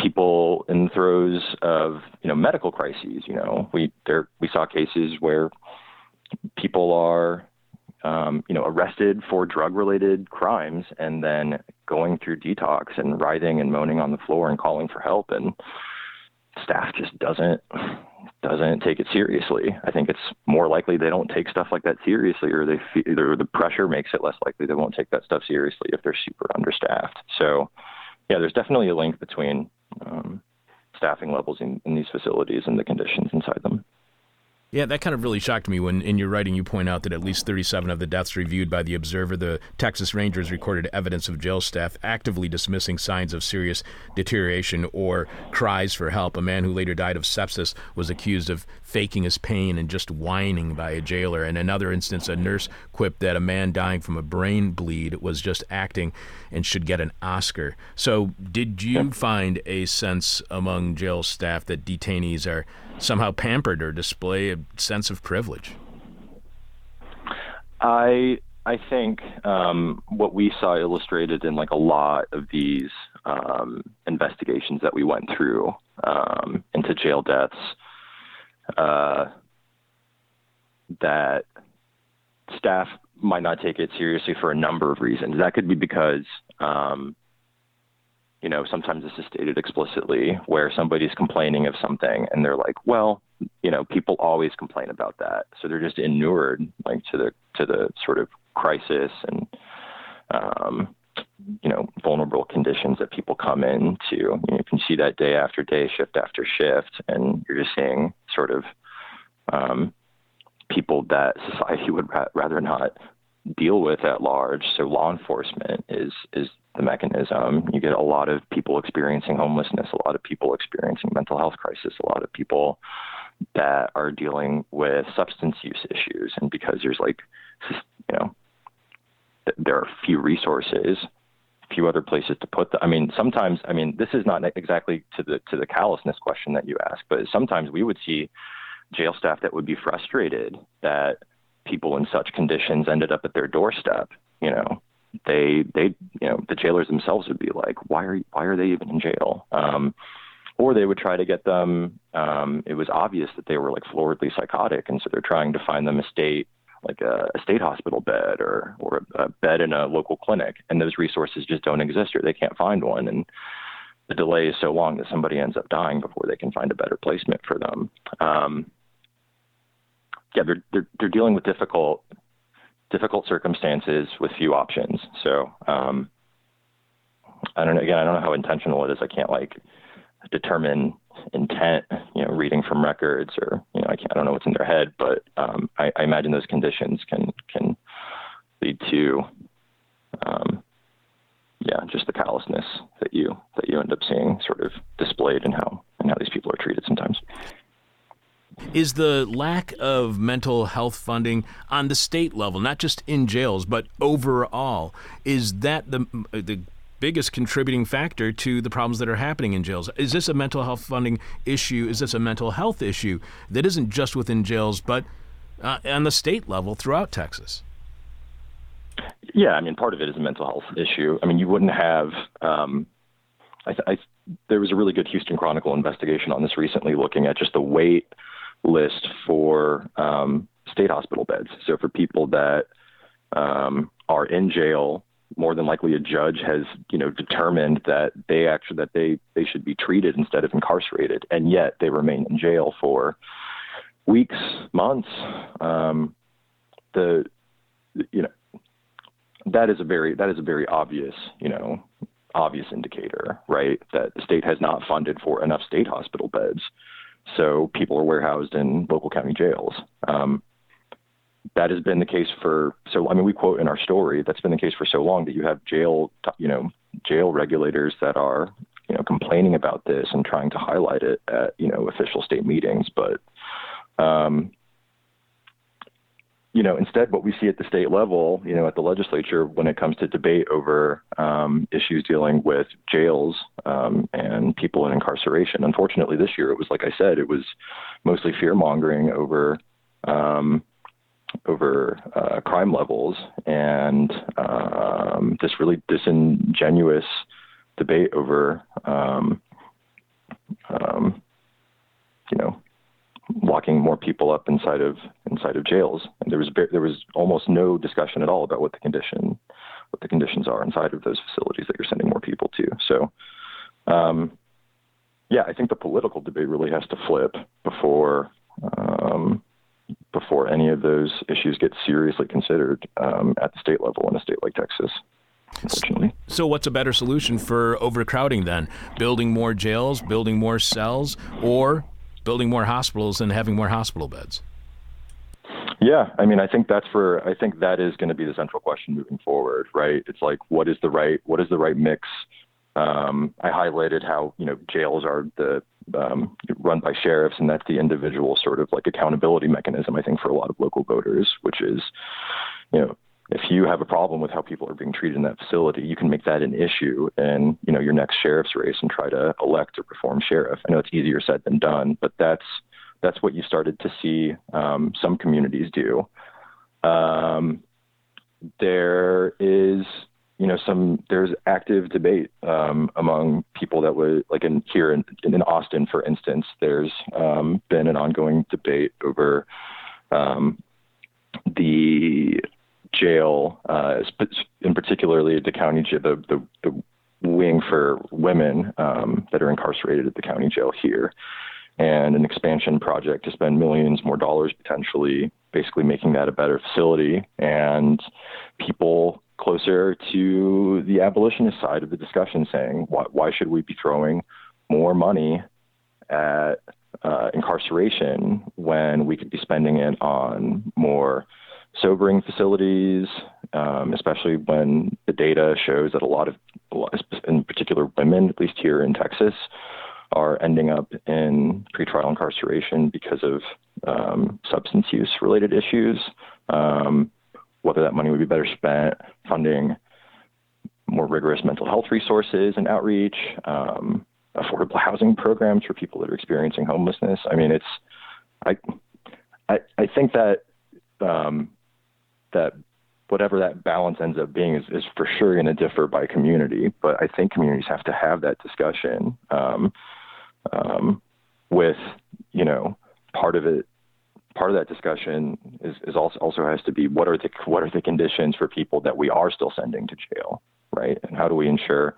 S3: people in the throes of you know medical crises. You know we there we saw cases where people are um, you know, arrested for drug-related crimes and then going through detox and writhing and moaning on the floor and calling for help, and staff just doesn't doesn't take it seriously. I think it's more likely they don't take stuff like that seriously, or they feel, either the pressure makes it less likely they won't take that stuff seriously if they're super understaffed. So, yeah, there's definitely a link between um, staffing levels in, in these facilities and the conditions inside them.
S1: Yeah, that kind of really shocked me when in your writing you point out that at least 37 of the deaths reviewed by the Observer, the Texas Rangers recorded evidence of jail staff actively dismissing signs of serious deterioration or cries for help. A man who later died of sepsis was accused of faking his pain and just whining by a jailer. In another instance, a nurse quipped that a man dying from a brain bleed was just acting and should get an Oscar. So, did you find a sense among jail staff that detainees are somehow pampered or display a sense of privilege?
S3: I I think um, what we saw illustrated in like a lot of these um, investigations that we went through um, into jail deaths uh, that staff might not take it seriously for a number of reasons. That could be because um, you know, sometimes this is stated explicitly where somebody's complaining of something and they're like, well, you know, people always complain about that. So they're just inured like to the to the sort of crisis and um, you know, vulnerable conditions that people come into. You, know, you can see that day after day, shift after shift, and you're just seeing sort of um, people that society would ra- rather not deal with at large. So law enforcement is is the mechanism. You get a lot of people experiencing homelessness, a lot of people experiencing mental health crisis, a lot of people that are dealing with substance use issues. And because there's like, you know, there are few resources, few other places to put them. I mean, sometimes, I mean, this is not exactly to the to the callousness question that you ask, but sometimes we would see jail staff that would be frustrated that people in such conditions ended up at their doorstep. You know, they they you know the jailers themselves would be like, why are why are they even in jail? Um, or they would try to get them. Um, it was obvious that they were like floridly psychotic, and so they're trying to find them a state like a, a state hospital bed or or a bed in a local clinic, and those resources just don't exist or they can't find one, and the delay is so long that somebody ends up dying before they can find a better placement for them. Um, yeah, they're, they're they're dealing with difficult difficult circumstances with few options. So um, I don't know. Again, I don't know how intentional it is. I can't like determine intent, you know, reading from records or you know, I can't. I don't know what's in their head, but um, I, I, imagine those conditions can can lead to, um, yeah, just the callousness that you that you end up seeing sort of displayed in how and how these people are treated sometimes.
S1: Is the lack of mental health funding on the state level, not just in jails, but overall, is that the the biggest contributing factor to the problems that are happening in jails? Is this a mental health funding issue? Is this a mental health issue that isn't just within jails, but uh, on the state level throughout Texas?
S3: Yeah, I mean, part of it is a mental health issue. I mean, you wouldn't have. Um, I, I, there was a really good Houston Chronicle investigation on this recently, looking at just the weight list for um, state hospital beds. So for people that um, are in jail, more than likely a judge has you know determined that they actually that they they should be treated instead of incarcerated, and yet they remain in jail for weeks, months. Um, the you know that is a very that is a very obvious you know obvious indicator, right? That the state has not funded for enough state hospital beds so people are warehoused in local county jails. Um, that has been the case for so. I mean, we quote in our story that's been the case for so long that you have jail, you know, jail regulators that are you know complaining about this and trying to highlight it at you know official state meetings, but um, you know, instead, what we see at the state level, you know, at the legislature, when it comes to debate over um, issues dealing with jails um, and people in incarceration, unfortunately, this year it was like I said, it was mostly fear mongering over um, over uh, crime levels and um, this really disingenuous debate over, um, um, you know, locking more people up inside of inside of jails. And there was there was almost no discussion at all about what the condition what the conditions are inside of those facilities that you're sending more people to. So, um, yeah, I think the political debate really has to flip before um, before any of those issues get seriously considered um, at the state level in a state like Texas. Unfortunately.
S1: So, what's a better solution for overcrowding then? Building more jails, building more cells, or building more hospitals and having more hospital beds?
S3: Yeah, I mean, I think that's for. I think that is going to be the central question moving forward, right? It's like, what is the right, what is the right mix? Um, I highlighted how you know jails are the um, run by sheriffs, and that's the individual sort of like accountability mechanism. I think for a lot of local voters, which is, you know, have a problem with how people are being treated in that facility, you can make that an issue in you know your next sheriff's race and try to elect or reform sheriff. I know it's easier said than done, but that's that's what you started to see um, some communities do. Um, there is, you know, some there's active debate um, among people that would like in here in, in Austin, for instance. There's um, been an ongoing debate over um, the jail, uh, in particularly the county jail, the, the, the wing for women um, that are incarcerated at the county jail here. And an expansion project to spend millions more dollars potentially, basically making that a better facility and people closer to the abolitionist side of the discussion saying, why, why should we be throwing more money at uh, incarceration when we could be spending it on more sobering facilities, um, especially when the data shows that a lot of, in particular women, at least here in Texas, are ending up in pretrial incarceration because of um, substance use related issues. Um, whether that money would be better spent funding more rigorous mental health resources and outreach, um, affordable housing programs for people that are experiencing homelessness. I mean, it's I I, I think that um, that whatever that balance ends up being is, is for sure going to differ by community. But I think communities have to have that discussion um, um, with, you know, part of it. Part of that discussion is, is also also has to be what are the what are the conditions for people that we are still sending to jail, right? And how do we ensure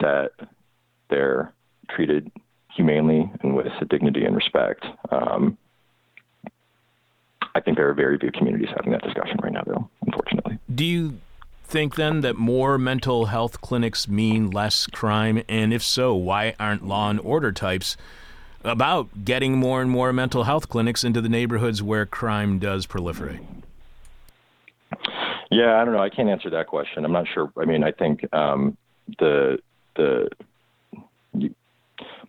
S3: that they're treated humanely and with dignity and respect? Um, I think there are very few communities having that discussion right now, though, unfortunately.
S1: Do you think then that more mental health clinics mean less crime? And if so, why aren't law and order types about getting more and more mental health clinics into the neighborhoods where crime does proliferate?
S3: Yeah, I don't know. I can't answer that question. I'm not sure. I mean, I think um, the the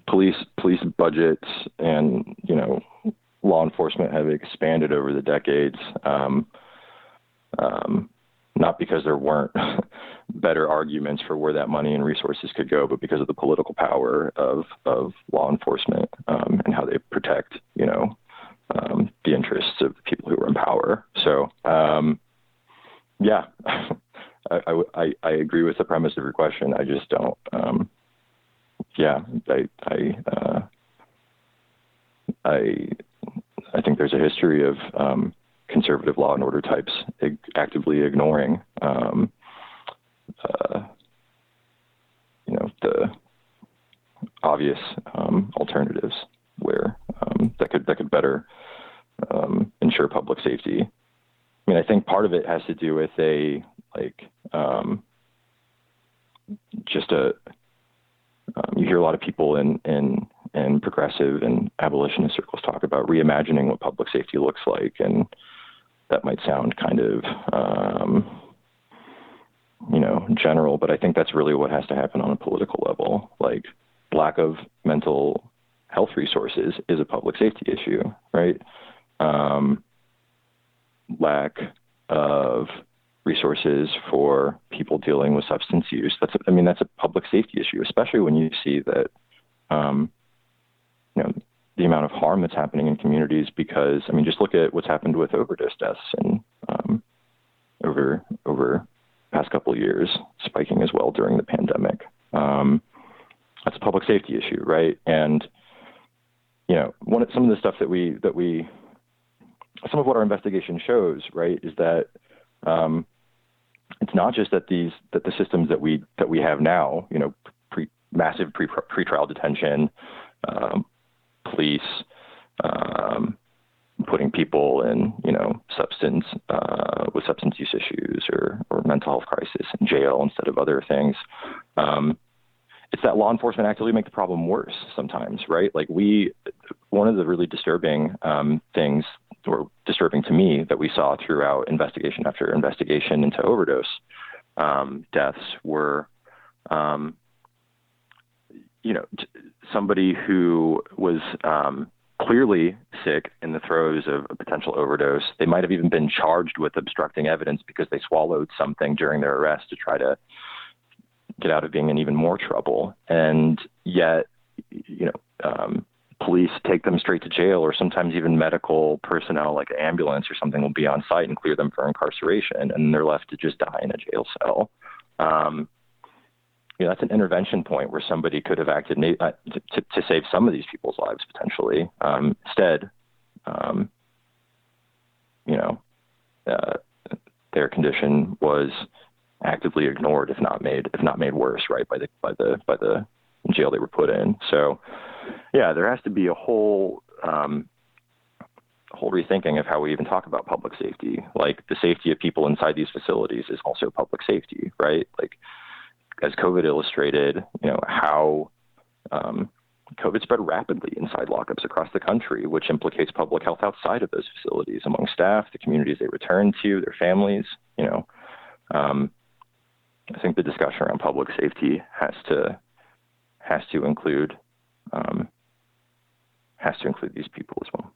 S3: police police budgets and you know law enforcement have expanded over the decades. Um, um, not because there weren't better arguments for where that money and resources could go, but because of the political power of of law enforcement um, and how they protect, you know, um, the interests of the people who are in power. So, um, yeah, I, I, I agree with the premise of your question. I just don't. Um, yeah, I I uh, I I think there's a history of um, conservative law and order types ig- actively ignoring, um, uh, you know, the obvious um, alternatives where um, that could that could better um, ensure public safety. I mean, I think part of it has to do with a like um, just a you hear a lot of people in in and progressive and abolitionist circles talk about reimagining what public safety looks like, and that might sound kind of um, you know general, but I think that's really what has to happen on a political level. Like lack of mental health resources is a public safety issue, right? Um, lack of resources for people dealing with substance use. That's, I mean, that's a public safety issue, especially when you see that um, you know the amount of harm that's happening in communities because I mean just look at what's happened with overdose deaths and um, over over past couple of years spiking as well during the pandemic. Um, that's a public safety issue, right? And you know, one some of the stuff that we that we some of what our investigation shows, right, is that um, it's not just that these that the systems that we that we have now, you know, pre, massive pre pretrial detention, um, police, um, putting people in, you know, substance uh, with substance use issues or, or mental health crisis in jail instead of other things. Um, it's that law enforcement actively make the problem worse sometimes, right? Like we, one of the really disturbing um, things or disturbing to me that we saw throughout investigation after investigation into overdose um, deaths were, um, you know, somebody who was um, clearly sick in the throes of a potential overdose. They might have even been charged with obstructing evidence because they swallowed something during their arrest to try to get out of being in even more trouble. And yet, you know, um, police take them straight to jail, or sometimes even medical personnel, like an ambulance or something, will be on site and clear them for incarceration, and they're left to just die in a jail cell. Um, you know, that's an intervention point where somebody could have acted uh, to, to, save some of these people's lives potentially. Um, instead, um, you know, uh, their condition was actively ignored, if not made, if not made worse, right, by the by the by the jail they were put in. So, yeah, there has to be a whole um, whole rethinking of how we even talk about public safety. Like the safety of people inside these facilities is also public safety, right? Like as COVID illustrated, you know how um, COVID spread rapidly inside lockups across the country, which implicates public health outside of those facilities, among staff, the communities they return to, their families. You know, um, I think the discussion around public safety has to has to include um, has to include these people as well.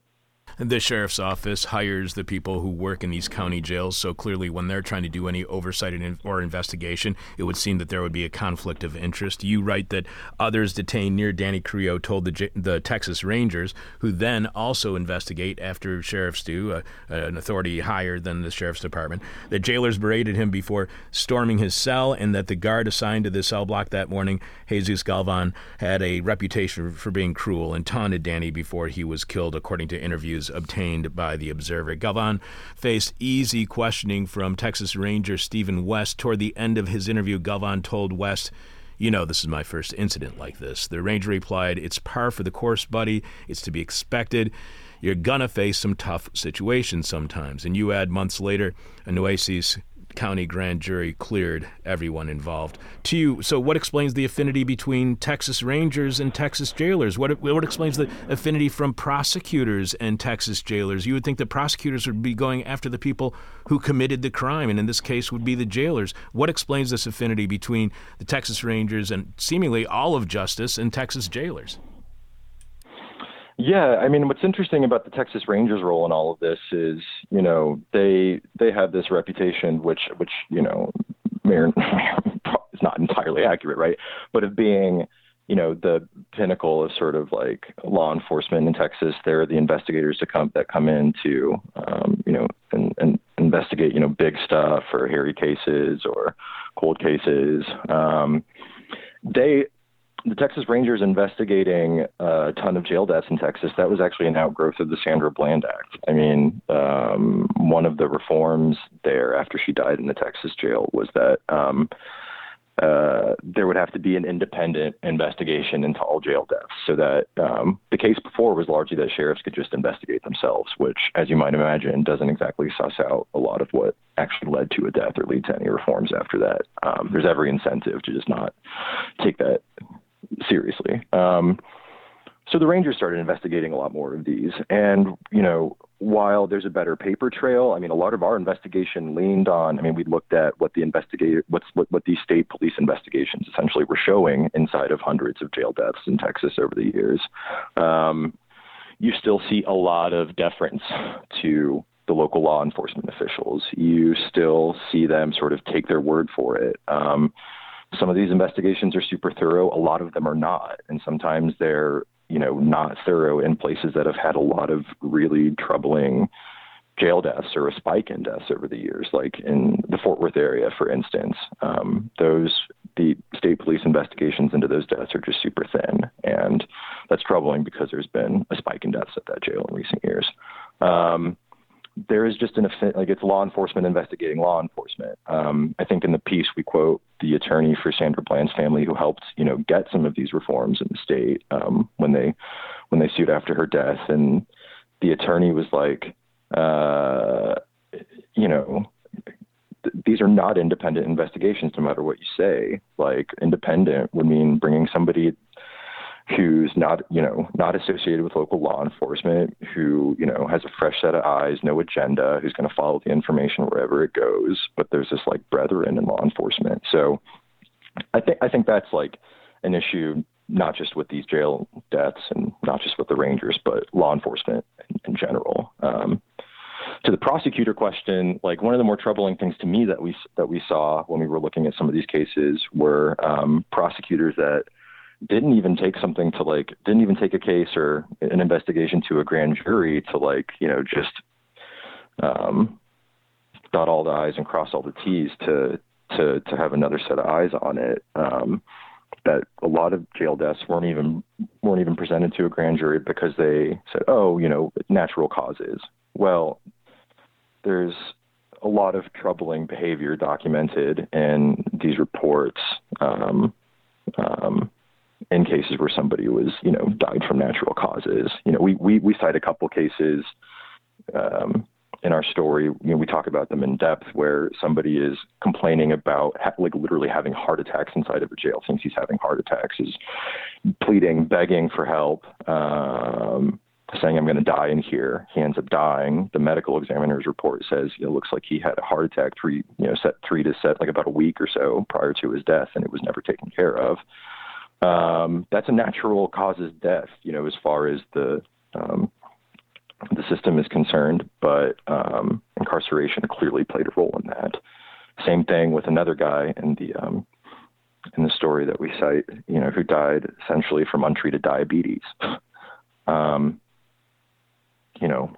S1: The sheriff's office hires the people who work in these county jails, so clearly, when they're trying to do any oversight or investigation, it would seem that there would be a conflict of interest. You write that others detained near Danny Creo told the, the Texas Rangers, who then also investigate after sheriffs do, uh, an authority higher than the sheriff's department, that jailers berated him before storming his cell, and that the guard assigned to the cell block that morning, Jesus Galvan, had a reputation for being cruel and taunted Danny before he was killed, according to interviews obtained by the Observer. Galvan faced easy questioning from Texas Ranger Stephen West. Toward the end of his interview, Galvan told West, you know, this is my first incident like this. The ranger replied, It's par for the course, buddy. It's to be expected. You're gonna face some tough situations sometimes. And you add months later, a Nueces county grand jury cleared everyone involved. To you, so what explains the affinity between Texas Rangers and Texas jailers? What what explains the affinity from prosecutors and Texas jailers? You would think the prosecutors would be going after the people who committed the crime, and in this case would be the jailers. What explains this affinity between the Texas Rangers and seemingly all of justice and Texas jailers?
S3: Yeah, I mean, what's interesting about the Texas Rangers' role in all of this is, you know, they they have this reputation, which which you know, is not entirely accurate, right? But of being, you know, the pinnacle of sort of like law enforcement in Texas. They're the investigators that come that come in to, um, you know, and, and investigate, you know, big stuff or hairy cases or cold cases. Um, they the Texas Rangers investigating a ton of jail deaths in Texas, that was actually an outgrowth of the Sandra Bland Act. I mean, um, one of the reforms there after she died in the Texas jail was that um, uh, there would have to be an independent investigation into all jail deaths so that um, the case before was largely that sheriffs could just investigate themselves, which, as you might imagine, doesn't exactly suss out a lot of what actually led to a death or lead to any reforms after that. Um, there's every incentive to just not take that seriously. Um, so the Rangers started investigating a lot more of these. And, you know, while there's a better paper trail, I mean, a lot of our investigation leaned on, I mean, we looked at what the investigator, what's, what, what these state police investigations essentially were showing inside of hundreds of jail deaths in Texas over the years. Um, you still see a lot of deference to the local law enforcement officials. You still see them sort of take their word for it. Um, some of these investigations are super thorough. A lot of them are not, and sometimes they're you know not thorough in places that have had a lot of really troubling jail deaths or a spike in deaths over the years, like in the Fort Worth area, for instance. Um, those the state police investigations into those deaths are just super thin, and that's troubling because there's been a spike in deaths at that jail in recent years. Um, there is just an like it's law enforcement investigating law enforcement. Um, I think in the piece we quote the attorney for Sandra Bland's family who helped you know get some of these reforms in the state um, when they when they sued after her death, and the attorney was like, uh, you know. these are not independent investigations, no matter what you say. Like independent would mean bringing somebody who's not, you know, not associated with local law enforcement, who, you know, has a fresh set of eyes, no agenda, who's going to follow the information wherever it goes. But there's this like brethren in law enforcement. So I think I think that's like an issue not just with these jail deaths and not just with the Rangers, but law enforcement in, in general. Um, to the prosecutor question, like one of the more troubling things to me that we that we saw when we were looking at some of these cases were um, prosecutors that didn't even take something to like didn't even take a case or an investigation to a grand jury to like you know just um, dot all the i's and cross all the t's to to to have another set of eyes on it. Um, that a lot of jail deaths weren't even weren't even presented to a grand jury because they said, "Oh, you know, natural causes." Well, there's a lot of troubling behavior documented in these reports um, um, in cases where somebody was, you know, died from natural causes. You know, we we, we cite a couple cases um, in our story, you know, we talk about them in depth where somebody is complaining about ha- like literally having heart attacks inside of a jail, thinks he's having heart attacks, is pleading, begging for help, um, saying I'm going to die in here. He ends up dying. The medical examiner's report says it looks like he had a heart attack three, you know, set three to set like about a week or so prior to his death, and it was never taken care of. Um, that's a natural causes death, you know, as far as the um, the system is concerned, but um, incarceration clearly played a role in that. Same thing with another guy in the um, in the story that we cite, you know, who died essentially from untreated diabetes. Um, you know,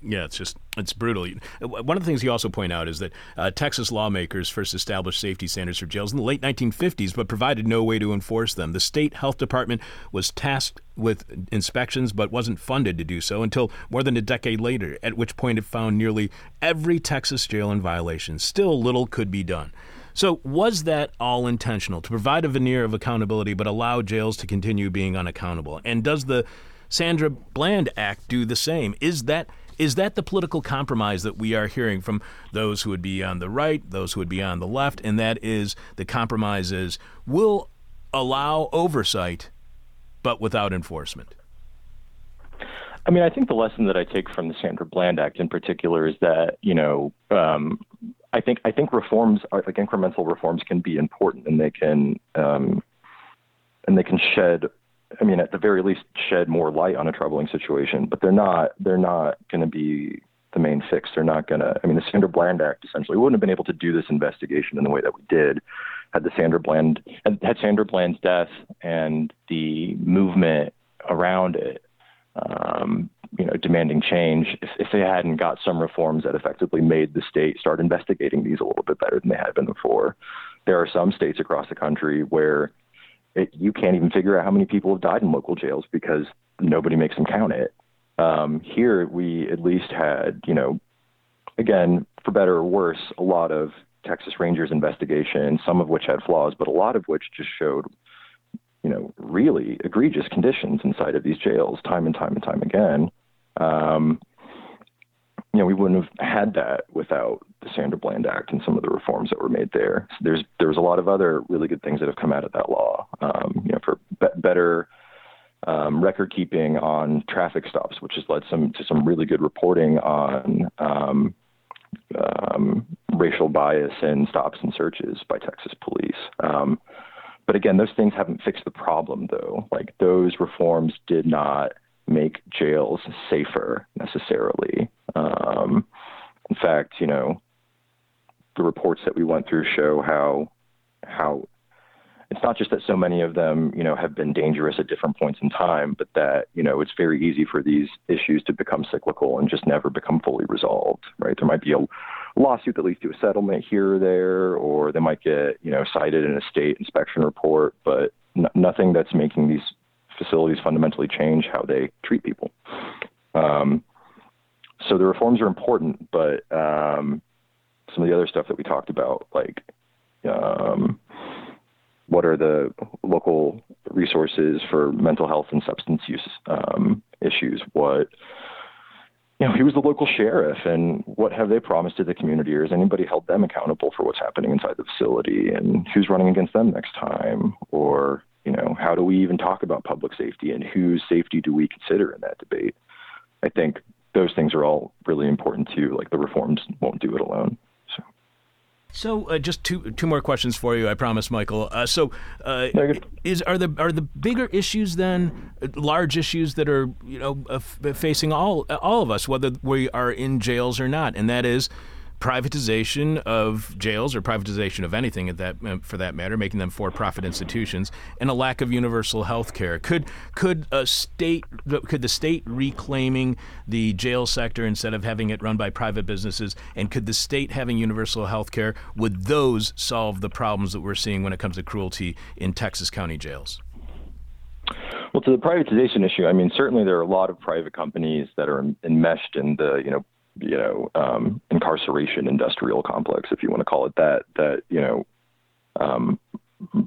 S1: Yeah, it's just it's brutal. One of the things you also point out is that uh, Texas lawmakers first established safety standards for jails in the late 1950s, but provided no way to enforce them. The state health department was tasked with inspections, but wasn't funded to do so until more than a decade later, at which point it found nearly every Texas jail in violation. Still, little could be done. So, was that all intentional to provide a veneer of accountability, but allow jails to continue being unaccountable? And does the Sandra Bland Act do the same? Is that is that the political compromise that we are hearing from those who would be on the right, those who would be on the left? And that is the compromise is we'll allow oversight, but without enforcement.
S3: I mean, I think the lesson that I take from the Sandra Bland Act in particular is that you know, um, I think I think reforms, are, like incremental reforms, can be important and they can um, and they can shed I mean, at the very least, shed more light on a troubling situation. But they're not. They're not going to be the main fix. They're not going to. I mean, the Sandra Bland Act essentially wouldn't have been able to do this investigation in the way that we did had the Sandra Bland had, had Sandra Bland's death and the movement around it. Um, you know, demanding change. If, if they hadn't got some reforms that effectively made the state start investigating these a little bit better than they had been before, there are some states across the country where it, you can't even figure out how many people have died in local jails because nobody makes them count it. Um, here, we at least had, you know, again, for better or worse, a lot of Texas Rangers investigations, some of which had flaws, but a lot of which just showed, you know, really egregious conditions inside of these jails time and time and time again. Um, you know, we wouldn't have had that without the Sandra Bland Act and some of the reforms that were made there. So there's there was a lot of other really good things that have come out of that law. Um, you know, for be- better um, record keeping on traffic stops, which has led some to some really good reporting on um, um, racial bias in stops and searches by Texas police. Um, but again, those things haven't fixed the problem, though. Like those reforms did not make jails safer necessarily. Um, in fact, you know, the reports that we went through show how how it's not just that so many of them, you know, have been dangerous at different points in time, but that, you know, it's very easy for these issues to become cyclical and just never become fully resolved, right? There might be a lawsuit that leads to a settlement here or there, or they might get, you know, cited in a state inspection report, but n- nothing that's making these facilities fundamentally change how they treat people. Um, so the reforms are important, but um, some of the other stuff that we talked about, like um, what are the local resources for mental health and substance use um, issues? What you know, he was the local sheriff, and what have they promised to the community, or has anybody held them accountable for what's happening inside the facility, and who's running against them next time, or you know, how do we even talk about public safety, and whose safety do we consider in that debate? I think those things are all really important too. Like the reforms won't do it alone.
S1: So, uh, just two two more questions for you, I promise, Michael. Uh, so, uh, is are the are the bigger issues then uh, large issues that are you know uh, facing all all of us, whether we are in jails or not, and that is privatization of jails or privatization of anything at that uh, for that matter, making them for-profit institutions, and a lack of universal health care. Could could a state could the state reclaiming the jail sector instead of having it run by private businesses, and could the state having universal health care would those solve the problems that we're seeing when it comes to cruelty in Texas County jails?
S3: Well, to the privatization issue, I mean, certainly there are a lot of private companies that are enmeshed in the, you know, you know um, incarceration industrial complex, if you want to call it that, that you know um,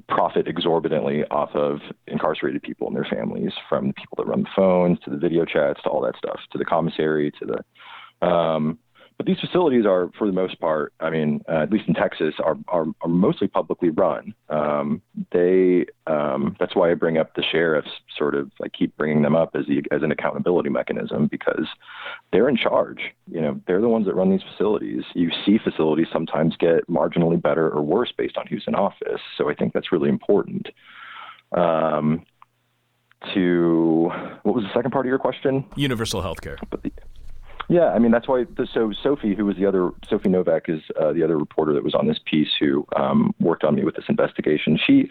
S3: profit exorbitantly off of incarcerated people and their families, from the people that run the phones to the video chats to all that stuff, to the commissary to the um, but these facilities are, for the most part, I mean, uh, at least in Texas, are are, are mostly publicly run. Um, they um, that's why I bring up the sheriffs. Sort of, I keep bringing them up as the as an accountability mechanism because they're in charge. You know, they're the ones that run these facilities. You see facilities sometimes get marginally better or worse based on who's in office. So I think that's really important. Um, to what was the second part of your question?
S1: Universal health care.
S3: Yeah, I mean that's why. So Sophie, who was the other Sophie Novack, is uh, the other reporter that was on this piece who um, worked on me with this investigation. She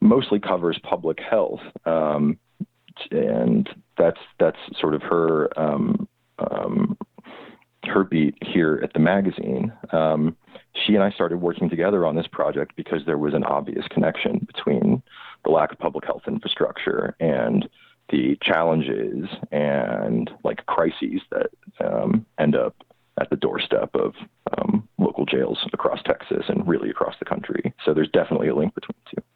S3: mostly covers public health, um, and that's that's sort of her um, um her beat here at the magazine. Um, she and I started working together on this project because there was an obvious connection between the lack of public health infrastructure and the challenges and like crises that um, end up at the doorstep of um, local jails across Texas and really across the country. So there's definitely a link between the two.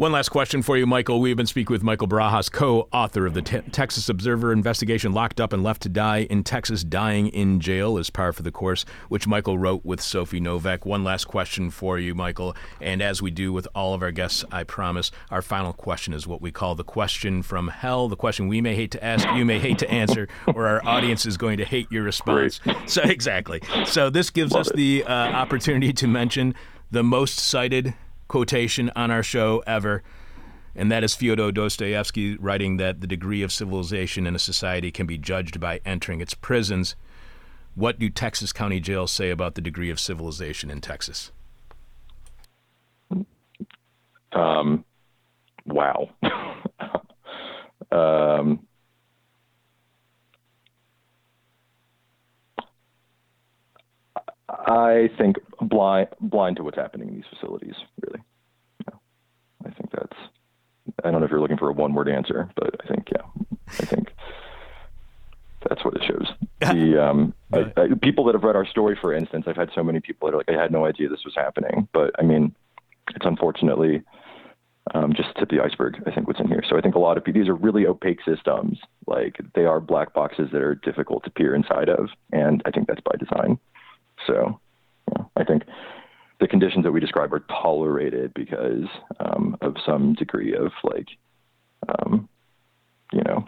S1: One last question for you, Michael. We have been speaking with Michael Barajas, co author of the Te- Texas Observer investigation Locked Up and Left to Die in Texas Dying in Jail is par for the course, which Michael wrote with Sophie Novack. One last question for you, Michael. And as we do with all of our guests, I promise, our final question is what we call the question from hell, the question we may hate to ask, you may hate to answer, or our audience is going to hate your response. Great. So, exactly. So, this gives Love us it. the uh, opportunity to mention the most cited quotation on our show ever, and that is Fyodor Dostoevsky writing that the degree of civilization in a society can be judged by entering its prisons. What do Texas County jails say about the degree of civilization in Texas?
S3: Um, wow. um, I think blind blind to what's happening in these facilities. Really, yeah. I think that's. I don't know if you're looking for a one word answer, but I think yeah, I think that's what it shows. The um, I, I, people that have read our story, for instance, I've had so many people that are like, I had no idea this was happening, but I mean, it's unfortunately um, just tip the iceberg. I think what's in here. So I think a lot of people, these are really opaque systems. Like they are black boxes that are difficult to peer inside of, and I think that's by design. So yeah, I think the conditions that we describe are tolerated because um, of some degree of like, um, you know,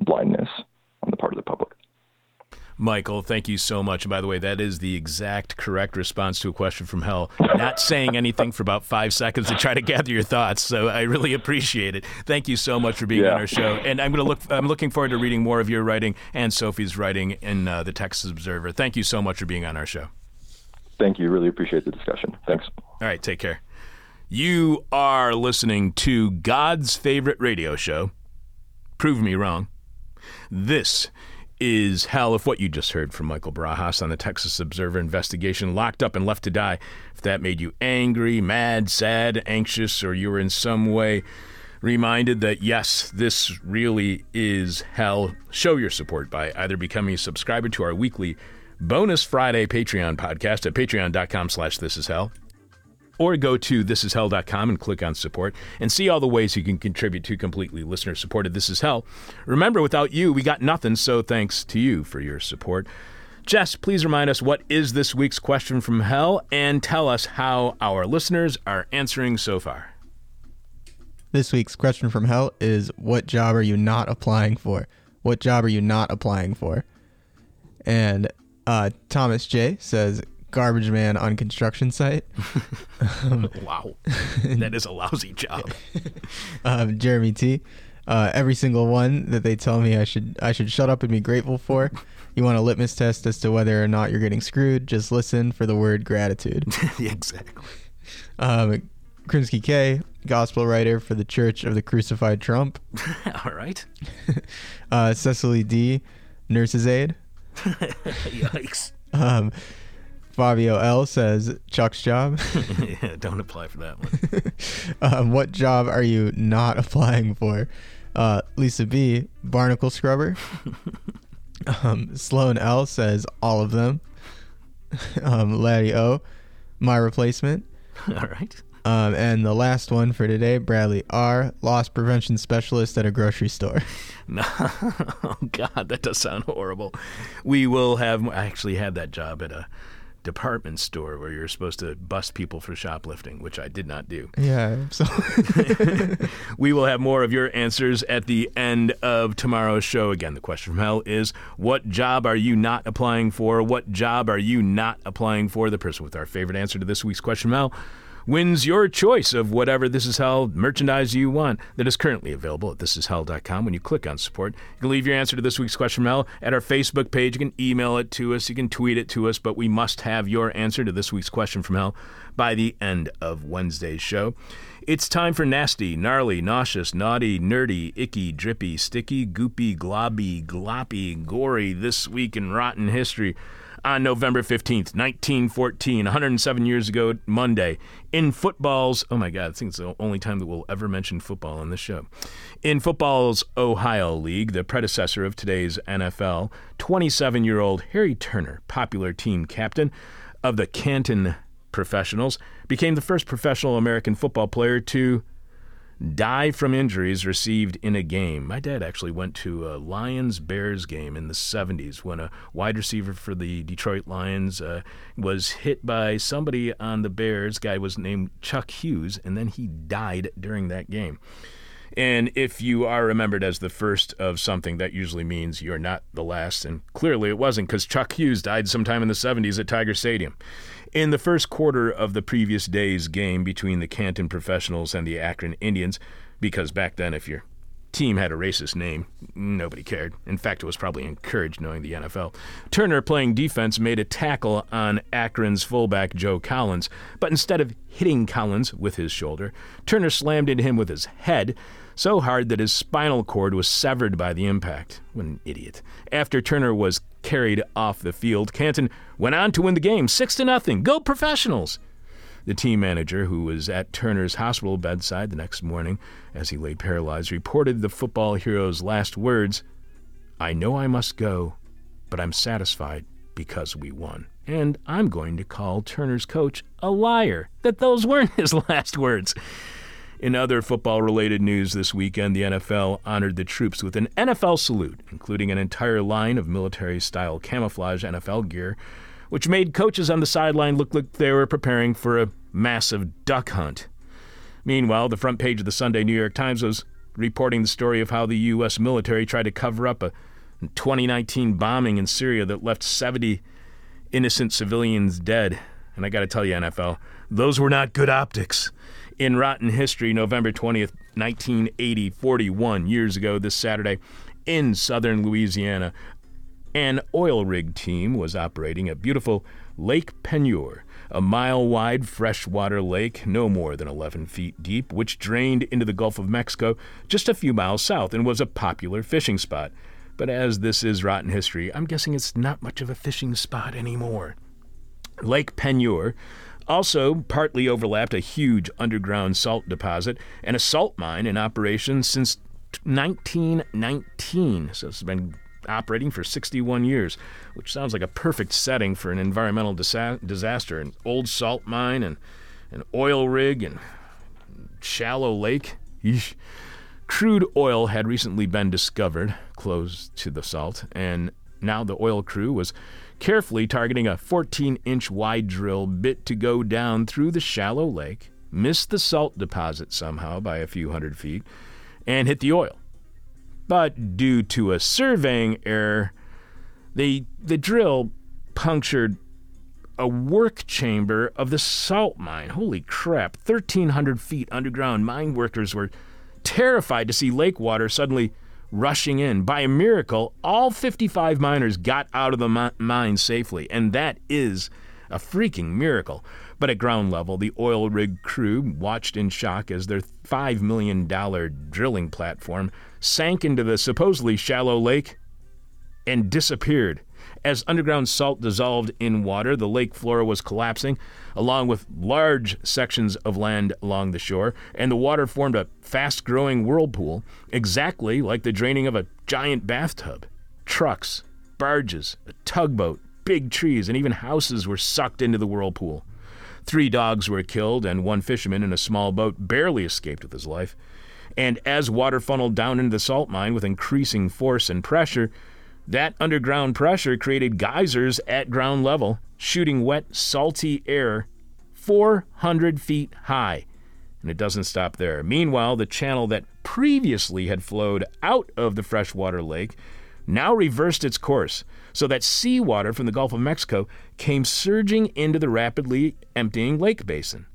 S3: blindness on the part of the public.
S1: Michael, thank you so much. And by the way, that is the exact correct response to a question from hell. Not saying anything for about five seconds to try to gather your thoughts. So I really appreciate it. Thank you so much for being yeah. on our show. And I'm going to look. I'm looking forward to reading more of your writing and Sophie's writing in uh, the Texas Observer. Thank you so much for being on our show.
S3: Thank you. Really appreciate the discussion. Thanks.
S1: All right. Take care. You are listening to God's favorite radio show. Prove me wrong. This is hell if what you just heard from Michael Barajas on the Texas Observer investigation, locked up and left to die, if that made you angry, mad, sad, anxious, or you were in some way reminded that yes, this really is hell, show your support by either becoming a subscriber to our weekly bonus Friday Patreon podcast at patreon.com slash this is hell or go to thisishell.com and click on support and see all the ways you can contribute to completely listener supported This Is Hell. Remember, without you, we got nothing, so thanks to you for your support. Jess, please remind us what is this week's question from hell and tell us how our listeners are answering so far.
S2: This week's question from hell is What job are you not applying for? What job are you not applying for? And uh, Thomas J says, garbage man on construction site.
S1: wow, that is a lousy job.
S2: um, Jeremy T. Uh, every single one that they tell me I should I should shut up and be grateful for. You want a litmus test as to whether or not you're getting screwed? Just listen for the word gratitude.
S1: exactly.
S2: Um, Krimsky K, gospel writer for the Church of the Crucified Trump.
S1: All right.
S2: uh, Cecily D, nurse's aide.
S1: Yikes.
S2: Um, Fabio L says Chuck's job.
S1: yeah, don't apply for that one.
S2: um, what job are you not applying for? Uh, Lisa B, barnacle scrubber. um, Sloan L says all of them. um, Laddie O, my replacement.
S1: All right.
S2: Um, and the last one for today, Bradley R, loss prevention specialist at a grocery store.
S1: No, oh God, that does sound horrible. We will have. I actually had that job at a department store where you're supposed to bust people for shoplifting, which I did not do.
S2: Yeah. So
S1: we will have more of your answers at the end of tomorrow's show. Again, the question from hell is what job are you not applying for? What job are you not applying for? The person with our favorite answer to this week's question from hell wins your choice of whatever This Is Hell merchandise you want that is currently available at thisishell.com. When you click on support, you can leave your answer to this week's question hell at our Facebook page. You can email it to us, you can tweet it to us, but we must have your answer to this week's question from hell by the end of Wednesday's show. It's time for nasty, gnarly, nauseous, naughty, nerdy, icky, drippy, sticky, goopy, globby, gloppy, gory, this week in rotten history on November 15th, 1914, 107 years ago, Monday, in football's, oh my God, I think it's the only time that we'll ever mention football on this show. In football's Ohio League, the predecessor of today's NFL, 27 year old Harry Turner, popular team captain of the Canton Professionals, became the first professional American football player to die from injuries received in a game. My dad actually went to a Lions Bears game in the 70s when a wide receiver for the Detroit Lions uh, was hit by somebody on the Bears. Guy was named Chuck Hughes, and then he died during that game. And if you are remembered as the first of something, that usually means you're not the last. And clearly it wasn't because Chuck Hughes died sometime in the 70s at Tiger Stadium. In the first quarter of the previous day's game between the Canton Professionals and the Akron Indians, because back then, if your team had a racist name, nobody cared. In fact, it was probably encouraged knowing the NFL. Turner, playing defense, made a tackle on Akron's fullback Joe Collins, but instead of hitting Collins with his shoulder, Turner slammed into him with his head so hard that his spinal cord was severed by the impact. What an idiot. After Turner was carried off the field. Canton went on to win the game 6 to nothing. Go professionals! The team manager, who was at Turner's hospital bedside the next morning as he lay paralyzed, reported the football hero's last words I know I must go, but I'm satisfied because we won. And I'm going to call Turner's coach a liar that those weren't his last words. In other football related news this weekend, the NFL honored the troops with an NFL salute, including an entire line of military style camouflage NFL gear, which made coaches on the sideline look like they were preparing for a massive duck hunt. Meanwhile, the front page of the Sunday New York Times was reporting the story of how the U.S. military tried to cover up a 2019 bombing in Syria that left 70 innocent civilians dead. And I got to tell you, NFL, those were not good optics. In Rotten History, November 20th, 1980, 41 years ago this Saturday, in southern Louisiana, an oil rig team was operating at beautiful Lake Peigneur, a mile wide freshwater lake no more than 11 feet deep, which drained into the Gulf of Mexico just a few miles south and was a popular fishing spot. But as this is rotten history, I'm guessing it's not much of a fishing spot anymore. Lake Peigneur also partly overlapped a huge underground salt deposit and a salt mine in operation since 1919. So it's been operating for 61 years, which sounds like a perfect setting for an environmental disa- disaster. An old salt mine and an oil rig and shallow lake. Yeesh. Crude oil had recently been discovered close to the salt, and now the oil crew was carefully targeting a 14 inch wide drill bit to go down through the shallow lake, miss the salt deposit somehow by a few hundred feet, and hit the oil. But due to a surveying error, they, the drill punctured a work chamber of the salt mine. Holy crap, 1,300 feet underground. Mine workers were terrified to see lake water suddenly rushing in. By a miracle, all 55 miners got out of the mine safely, and that is a freaking miracle. But at ground level, the oil rig crew watched in shock as their $5 million drilling platform sank into the supposedly shallow lake and disappeared. As underground salt dissolved in water, the lake floor was collapsing, along with large sections of land along the shore, and the water formed a fast growing whirlpool, exactly like the draining of a giant bathtub. Trucks, barges, a tugboat, big trees, and even houses were sucked into the whirlpool. Three dogs were killed, and one fisherman in a small boat barely escaped with his life. And as water funneled down into the salt mine with increasing force and pressure, that underground pressure created geysers at ground level, shooting wet, salty air 400 feet high. And it doesn't stop there. Meanwhile, the channel that previously had flowed out of the freshwater lake now reversed its course, so that seawater from the Gulf of Mexico came surging into the rapidly emptying lake basin.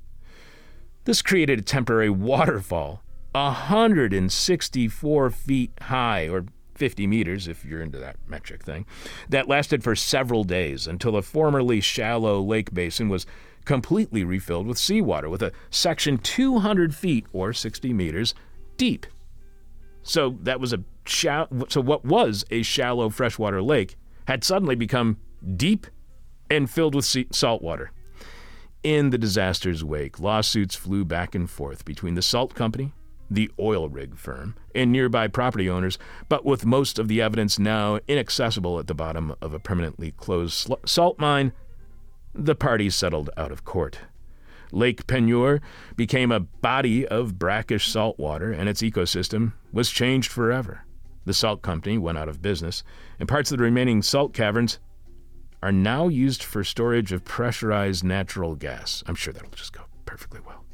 S1: This created a temporary waterfall, 164 feet high, or 50 meters, if you're into that metric thing, that lasted for several days until the formerly shallow lake basin was completely refilled with seawater, with a section 200 feet or 60 meters deep. So that was a shallow, so what was a shallow freshwater lake had suddenly become deep and filled with sea- salt water. In the disaster's wake, lawsuits flew back and forth between the salt company, the oil rig firm, and nearby property owners, but with most of the evidence now inaccessible at the bottom of a permanently closed sl- salt mine, the parties settled out of court. Lake Peigneur became a body of brackish salt water, and its ecosystem was changed forever. The salt company went out of business, and parts of the remaining salt caverns are now used for storage of pressurized natural gas. I'm sure that'll just go perfectly well.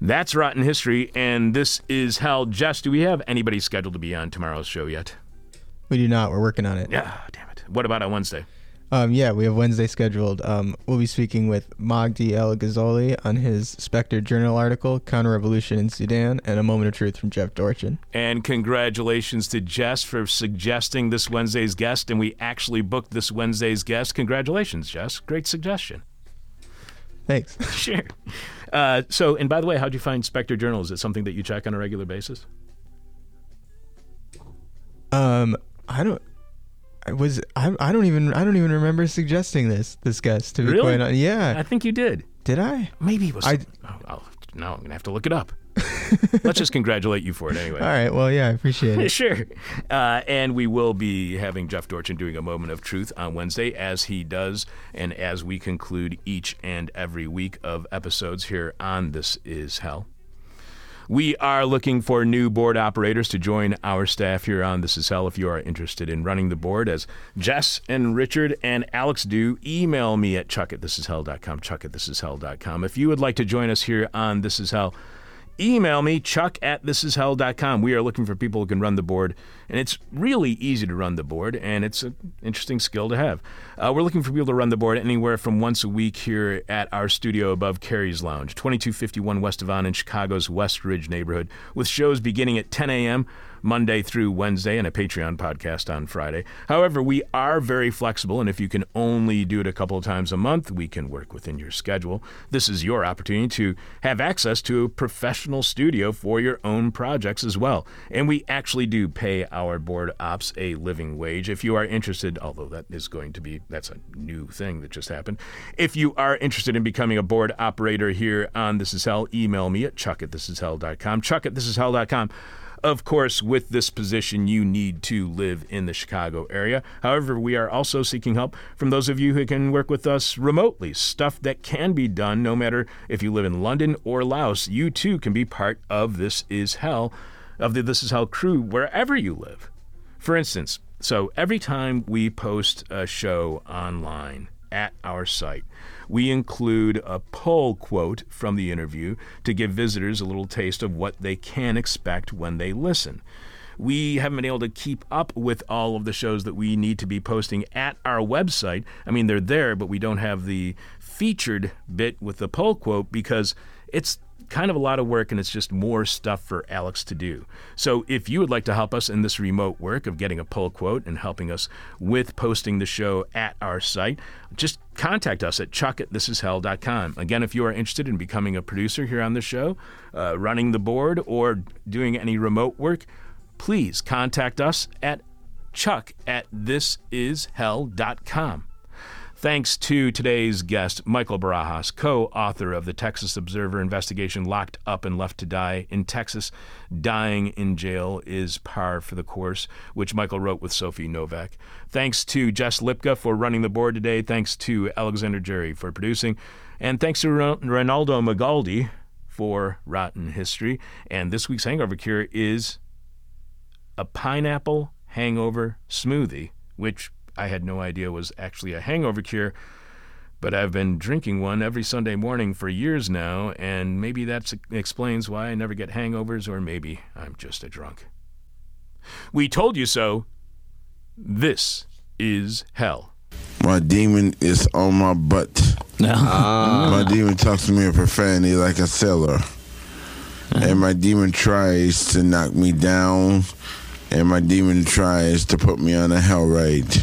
S1: That's Rotten History, and this is Hell. Jess, do we have anybody scheduled to be on tomorrow's show yet?
S2: We do not. We're working on it.
S1: Yeah, damn it. What about on Wednesday?
S2: Um, yeah, we have Wednesday scheduled. Um, we'll be speaking with Magdi El Gizouli on his Spectre Journal article, Counter Revolution in Sudan, and A Moment of Truth from Jeff Dorchin.
S1: And congratulations to Jess for suggesting this Wednesday's guest, and we actually booked this Wednesday's guest. Congratulations, Jess. Great suggestion.
S2: Thanks.
S1: Sure. Uh, so, and by the way, how'd you find Spectre Journal? Is it something that you check on a regular basis?
S2: Um, I don't. I was I, I don't even I don't even remember suggesting this this guest to be
S1: Really?
S2: quite honest. Yeah,
S1: I think you did.
S2: did I?
S1: Maybe it was.
S2: I-
S1: oh, I'll, now I'm gonna have to look it up. Let's just congratulate you for it anyway.
S2: All right. Well, yeah, I appreciate it.
S1: sure. Uh, and we will be having Jeff Dorchin doing a moment of truth on Wednesday, as he does, and as we conclude each and every week of episodes here on This Is Hell. We are looking for new board operators to join our staff here on This Is Hell. If you are interested in running the board, as Jess and Richard and Alex do, email me at chuck at thisishell.com, chuck at thisishell.com. If you would like to join us here on This Is Hell, email me, chuck at thisishell.com. We are looking for people who can run the board, and it's really easy to run the board, and it's an interesting skill to have. Uh, we're looking for people to run the board anywhere from once a week here at our studio above Carrie's Lounge, 2251 West Avon in Chicago's West Ridge neighborhood, with shows beginning at 10 a.m. Monday through Wednesday and a Patreon podcast on Friday. However, we are very flexible, and if you can only do it a couple of times a month, we can work within your schedule. This is your opportunity to have access to a professional studio for your own projects as well. And we actually do pay our board ops a living wage. If you are interested, although that is going to be, that's a new thing that just happened. If you are interested in becoming a board operator here on This Is Hell, email me at chuck at thisishell.com. Chuck at thisishell.com. Of course, with this position, you need to live in the Chicago area. However, we are also seeking help from those of you who can work with us remotely. Stuff that can be done no matter if you live in London or Laos. You too can be part of This Is Hell, of the This Is Hell crew, wherever you live. For instance, so every time we post a show online at our site, we include a pull quote from the interview to give visitors a little taste of what they can expect when they listen. We haven't been able to keep up with all of the shows that we need to be posting at our website. I mean, they're there, but we don't have the featured bit with the pull quote because it's kind of a lot of work and it's just more stuff for Alex to do. So if you would like to help us in this remote work of getting a pull quote and helping us with posting the show at our site, just contact us at chuck at thisishell.com. Again, if you are interested in becoming a producer here on the show, uh, running the board, or doing any remote work, please contact us at chuck at thisishell.com. Thanks to today's guest, Michael Barajas, co author of the Texas Observer investigation Locked Up and Left to Die in Texas. Dying in Jail is Par for the Course, which Michael wrote with Sophie Novack. Thanks to Jess Lipka for running the board today. Thanks to Alexander Jerri for producing. And thanks to Ronaldo Magaldi for Rotten History. And this week's hangover cure is a pineapple hangover smoothie, which I had no idea was actually a hangover cure, but I've been drinking one every Sunday morning for years now, and maybe that explains why I never get hangovers, or maybe I'm just a drunk. We told you so. This is hell.
S4: My demon is on my butt. Ah. My demon talks to me in profanity like a sailor. And my demon tries to knock me down. And my demon tries to put me on a hell ride.